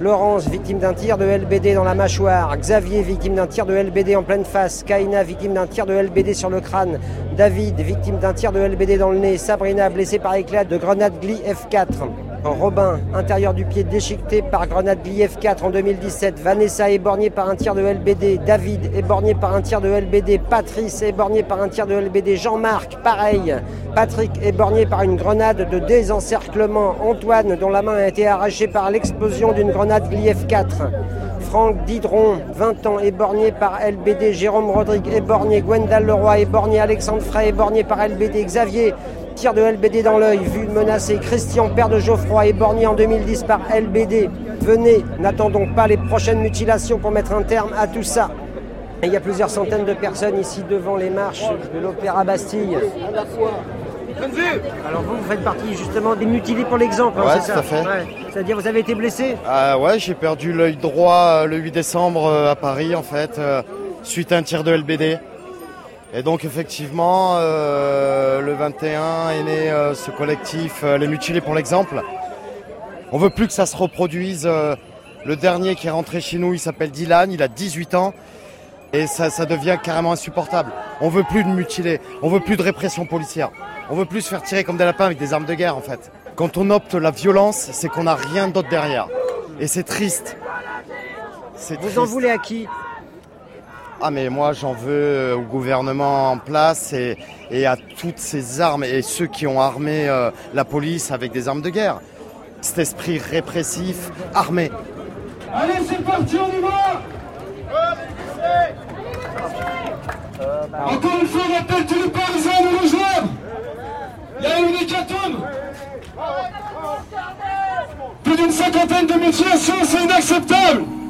Laurence, victime d'un tir de LBD dans la mâchoire. Xavier, victime d'un tir de LBD en pleine face. Kaina, victime d'un tir de LBD sur le crâne. David, victime d'un tir de LBD dans le nez. Sabrina, blessée par éclat de grenade Gli F4. Robin, intérieur du pied déchiqueté par grenade Gli F4 en 2017. Vanessa, éborgnée par un tir de LBD. David, éborgné par un tir de LBD. Patrice, éborgné par un tir de LBD. Jean-Marc, pareil. Patrick, éborgné par une grenade de désencerclement. Antoine, dont la main a été arrachée par l'explosion d'une grenade Gli F4. Franck Didron, 20 ans, éborgné par LBD. Jérôme Rodrigue, éborgné. Gwendal Leroy, éborgné. Alexandre Frey, éborgné par LBD. Xavier, tir de LBD dans l'œil, vu menacé. Christian, père de Geoffroy, éborgné en 2010 par LBD. Venez, n'attendons pas les prochaines mutilations pour mettre un terme à tout ça. Il y a plusieurs centaines de personnes ici devant les marches de l'Opéra Bastille. Alors vous, vous faites partie justement des mutilés pour l'exemple, hein, Ouais, c'est tout ça à fait. Ouais. C'est-à-dire vous avez été blessé Ah ouais, j'ai perdu l'œil droit euh, le 8 décembre euh, à Paris en fait, euh, suite à un tir de LBD. Et donc effectivement, euh, le 21 est né euh, ce collectif euh, Les Mutilés pour l'exemple. On veut plus que ça se reproduise. le dernier qui est rentré chez nous, il s'appelle Dylan, il a 18 ans. Et ça, ça devient carrément insupportable. On veut plus de mutilés, on veut plus de répression policière. On veut plus se faire tirer comme des lapins avec des armes de guerre en fait. Quand on opte la violence, c'est qu'on n'a rien d'autre derrière. Et c'est triste. Vous en voulez à qui? Ah mais moi j'en veux euh, au gouvernement en place et, à toutes ces armes et ceux qui ont armé euh, la police avec des armes de guerre. Cet esprit répressif, armé. Allez, c'est parti, on y va Encore une fois, on appelle tous les Parisiens à nous rejoindre Il y a une hécatombe Plus d'une cinquantaine de mutilations, c'est inacceptable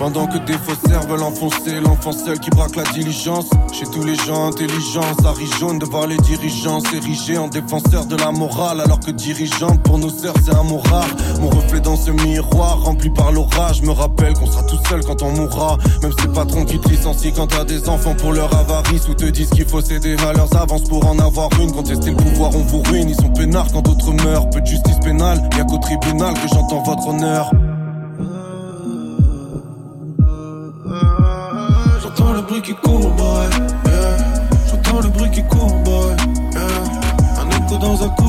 Pendant que des faussaires veulent enfoncer l'enfant seul qui braque la diligence. Chez tous les gens intelligents, ça jaune de voir les dirigeants s'ériger en défenseurs de la morale. Alors que dirigeante pour nos sœurs c'est un mot rare. Mon reflet dans ce miroir rempli par l'orage me rappelle qu'on sera tout seul quand on mourra. Même ces patrons qui te licencient quand t'as des enfants pour leur avarice ou te disent qu'il faut céder à leurs avances pour en avoir une. Contester le pouvoir, on vous ruine. Ils sont peinards quand d'autres meurent. Peu de justice pénale, y'a qu'au tribunal que j'entends votre honneur. knows I'm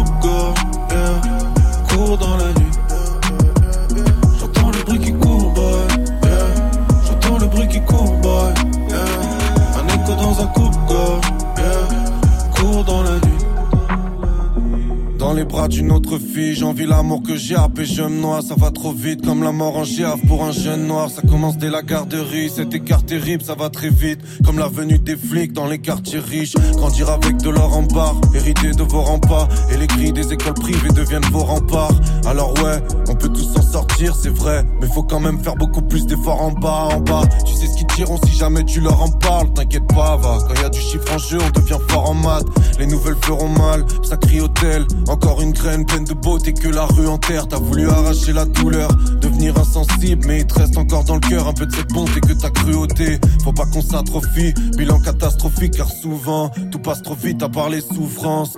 d'une autre fille. J'envie l'amour que j'ai appelé je me noie. Ça va trop vite comme la mort en giave pour un jeune noir. Ça commence dès la garderie, cet écart terrible, ça va très vite. Comme la venue des flics dans les quartiers riches. Grandir avec de l'or en barre, hériter de vos remparts. Et les grilles des écoles privées deviennent vos remparts. Alors ouais, on peut tous s'en sortir, c'est vrai. Mais faut quand même faire beaucoup plus d'efforts en bas, en bas. Tu sais ce qu'ils diront si jamais tu leur en parles. T'inquiète pas, va. Quand y a du chiffre en jeu, on devient fort en maths. Les nouvelles feront mal, ça crie hôtel. Encore une graine pleine de beauté que la rue enterre. T'as voulu arracher la douleur, devenir insensible. Mais il te reste encore dans le cœur un peu de cette bonté que t'as cruauté. Faut pas qu'on s'atrophie, bilan catastrophique car souvent tout passe trop vite à part les souffrances.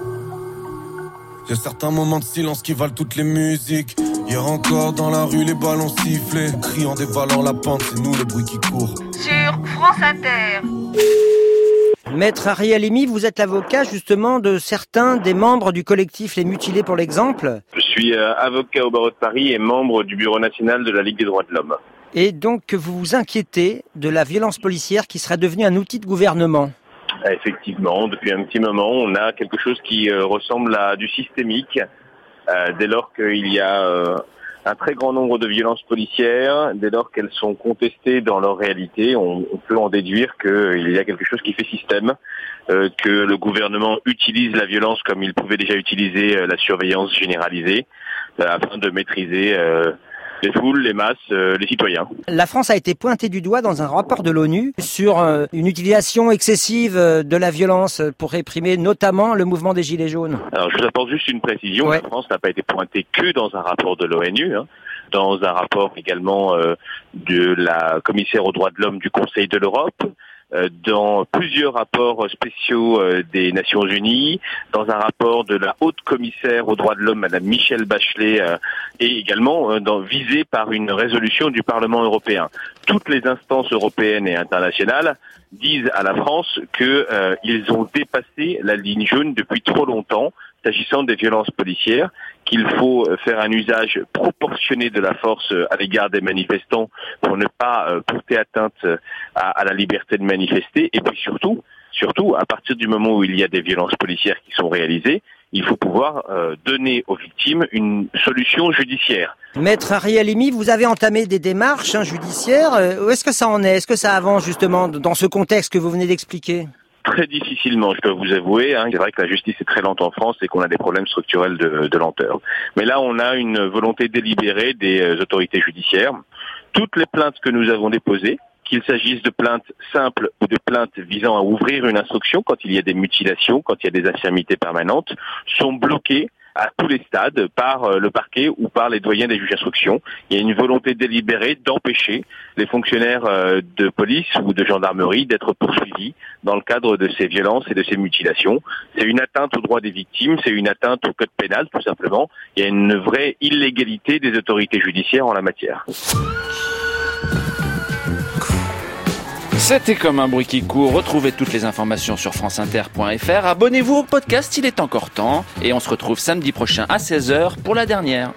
Y'a certains moments de silence qui valent toutes les musiques. Hier encore dans la rue, les ballons sifflaient. Criant dévalant la pente, c'est nous le bruit qui court. Sur France Inter. Maître Ariel Emi, vous êtes l'avocat justement de certains des membres du collectif Les Mutilés pour l'exemple. Je suis euh, avocat au barreau de Paris et membre du bureau national de la Ligue des droits de l'homme. Et donc vous vous inquiétez de la violence policière qui serait devenue un outil de gouvernement? Effectivement, depuis un petit moment, on a quelque chose qui euh, ressemble à du systémique, euh, dès lors qu'il y a un très grand nombre de violences policières, dès lors qu'elles sont contestées dans leur réalité, on, peut en déduire qu'il y a quelque chose qui fait système, euh, que le gouvernement utilise la violence comme il pouvait déjà utiliser euh, la surveillance généralisée, euh, afin de maîtriser les foules, les masses, euh, les citoyens. La France a été pointée du doigt dans un rapport de l'ONU sur euh, une utilisation excessive euh, de la violence pour réprimer notamment le mouvement des Gilets jaunes. Alors je vous apporte juste une précision, la France n'a pas été pointée que dans un rapport de l'ONU, hein, dans un rapport également euh, de la commissaire aux droits de l'homme du Conseil de l'Europe, dans plusieurs rapports spéciaux euh, des Nations Unies, dans un rapport de la haute commissaire aux droits de l'homme, Madame Michelle Bachelet, euh, et également euh, dans, visé par une résolution du Parlement européen. Toutes les instances européennes et internationales disent à la France qu'ils ont dépassé la ligne jaune depuis trop longtemps s'agissant des violences policières, qu'il faut euh, faire un usage proportionné de la force euh, à l'égard des manifestants pour ne pas euh, porter atteinte à, la liberté de manifester, et puis surtout, surtout, à partir du moment où il y a des violences policières qui sont réalisées, il faut pouvoir donner aux victimes une solution judiciaire. Maître Ariel Emi, vous avez entamé des démarches hein, judiciaires. Où est-ce que ça en est? Est-ce que ça avance justement dans ce contexte que vous venez d'expliquer? Très difficilement, je dois vous avouer. Hein. C'est vrai que la justice est très lente en France et qu'on a des problèmes structurels de, de lenteur. Mais là, on a une volonté délibérée des euh, autorités judiciaires. Toutes les plaintes que nous avons déposées, qu'il s'agisse de plaintes simples ou de plaintes visant à ouvrir une instruction quand il y a des mutilations, quand il y a des infirmités permanentes, sont bloquées à tous les stades par euh, le parquet ou par les doyens des juges d'instruction. Il y a une volonté délibérée d'empêcher les fonctionnaires euh, de police ou de gendarmerie d'être poursuivis dans le cadre de ces violences et de ces mutilations. C'est une atteinte aux droits des victimes, c'est une atteinte au code pénal tout simplement. Il y a une vraie illégalité des autorités judiciaires en la matière. C'était comme un bruit qui court. Retrouvez toutes les informations sur franceinter.fr. Abonnez-vous au podcast, il est encore temps. Et on se retrouve samedi prochain à 16h pour la dernière.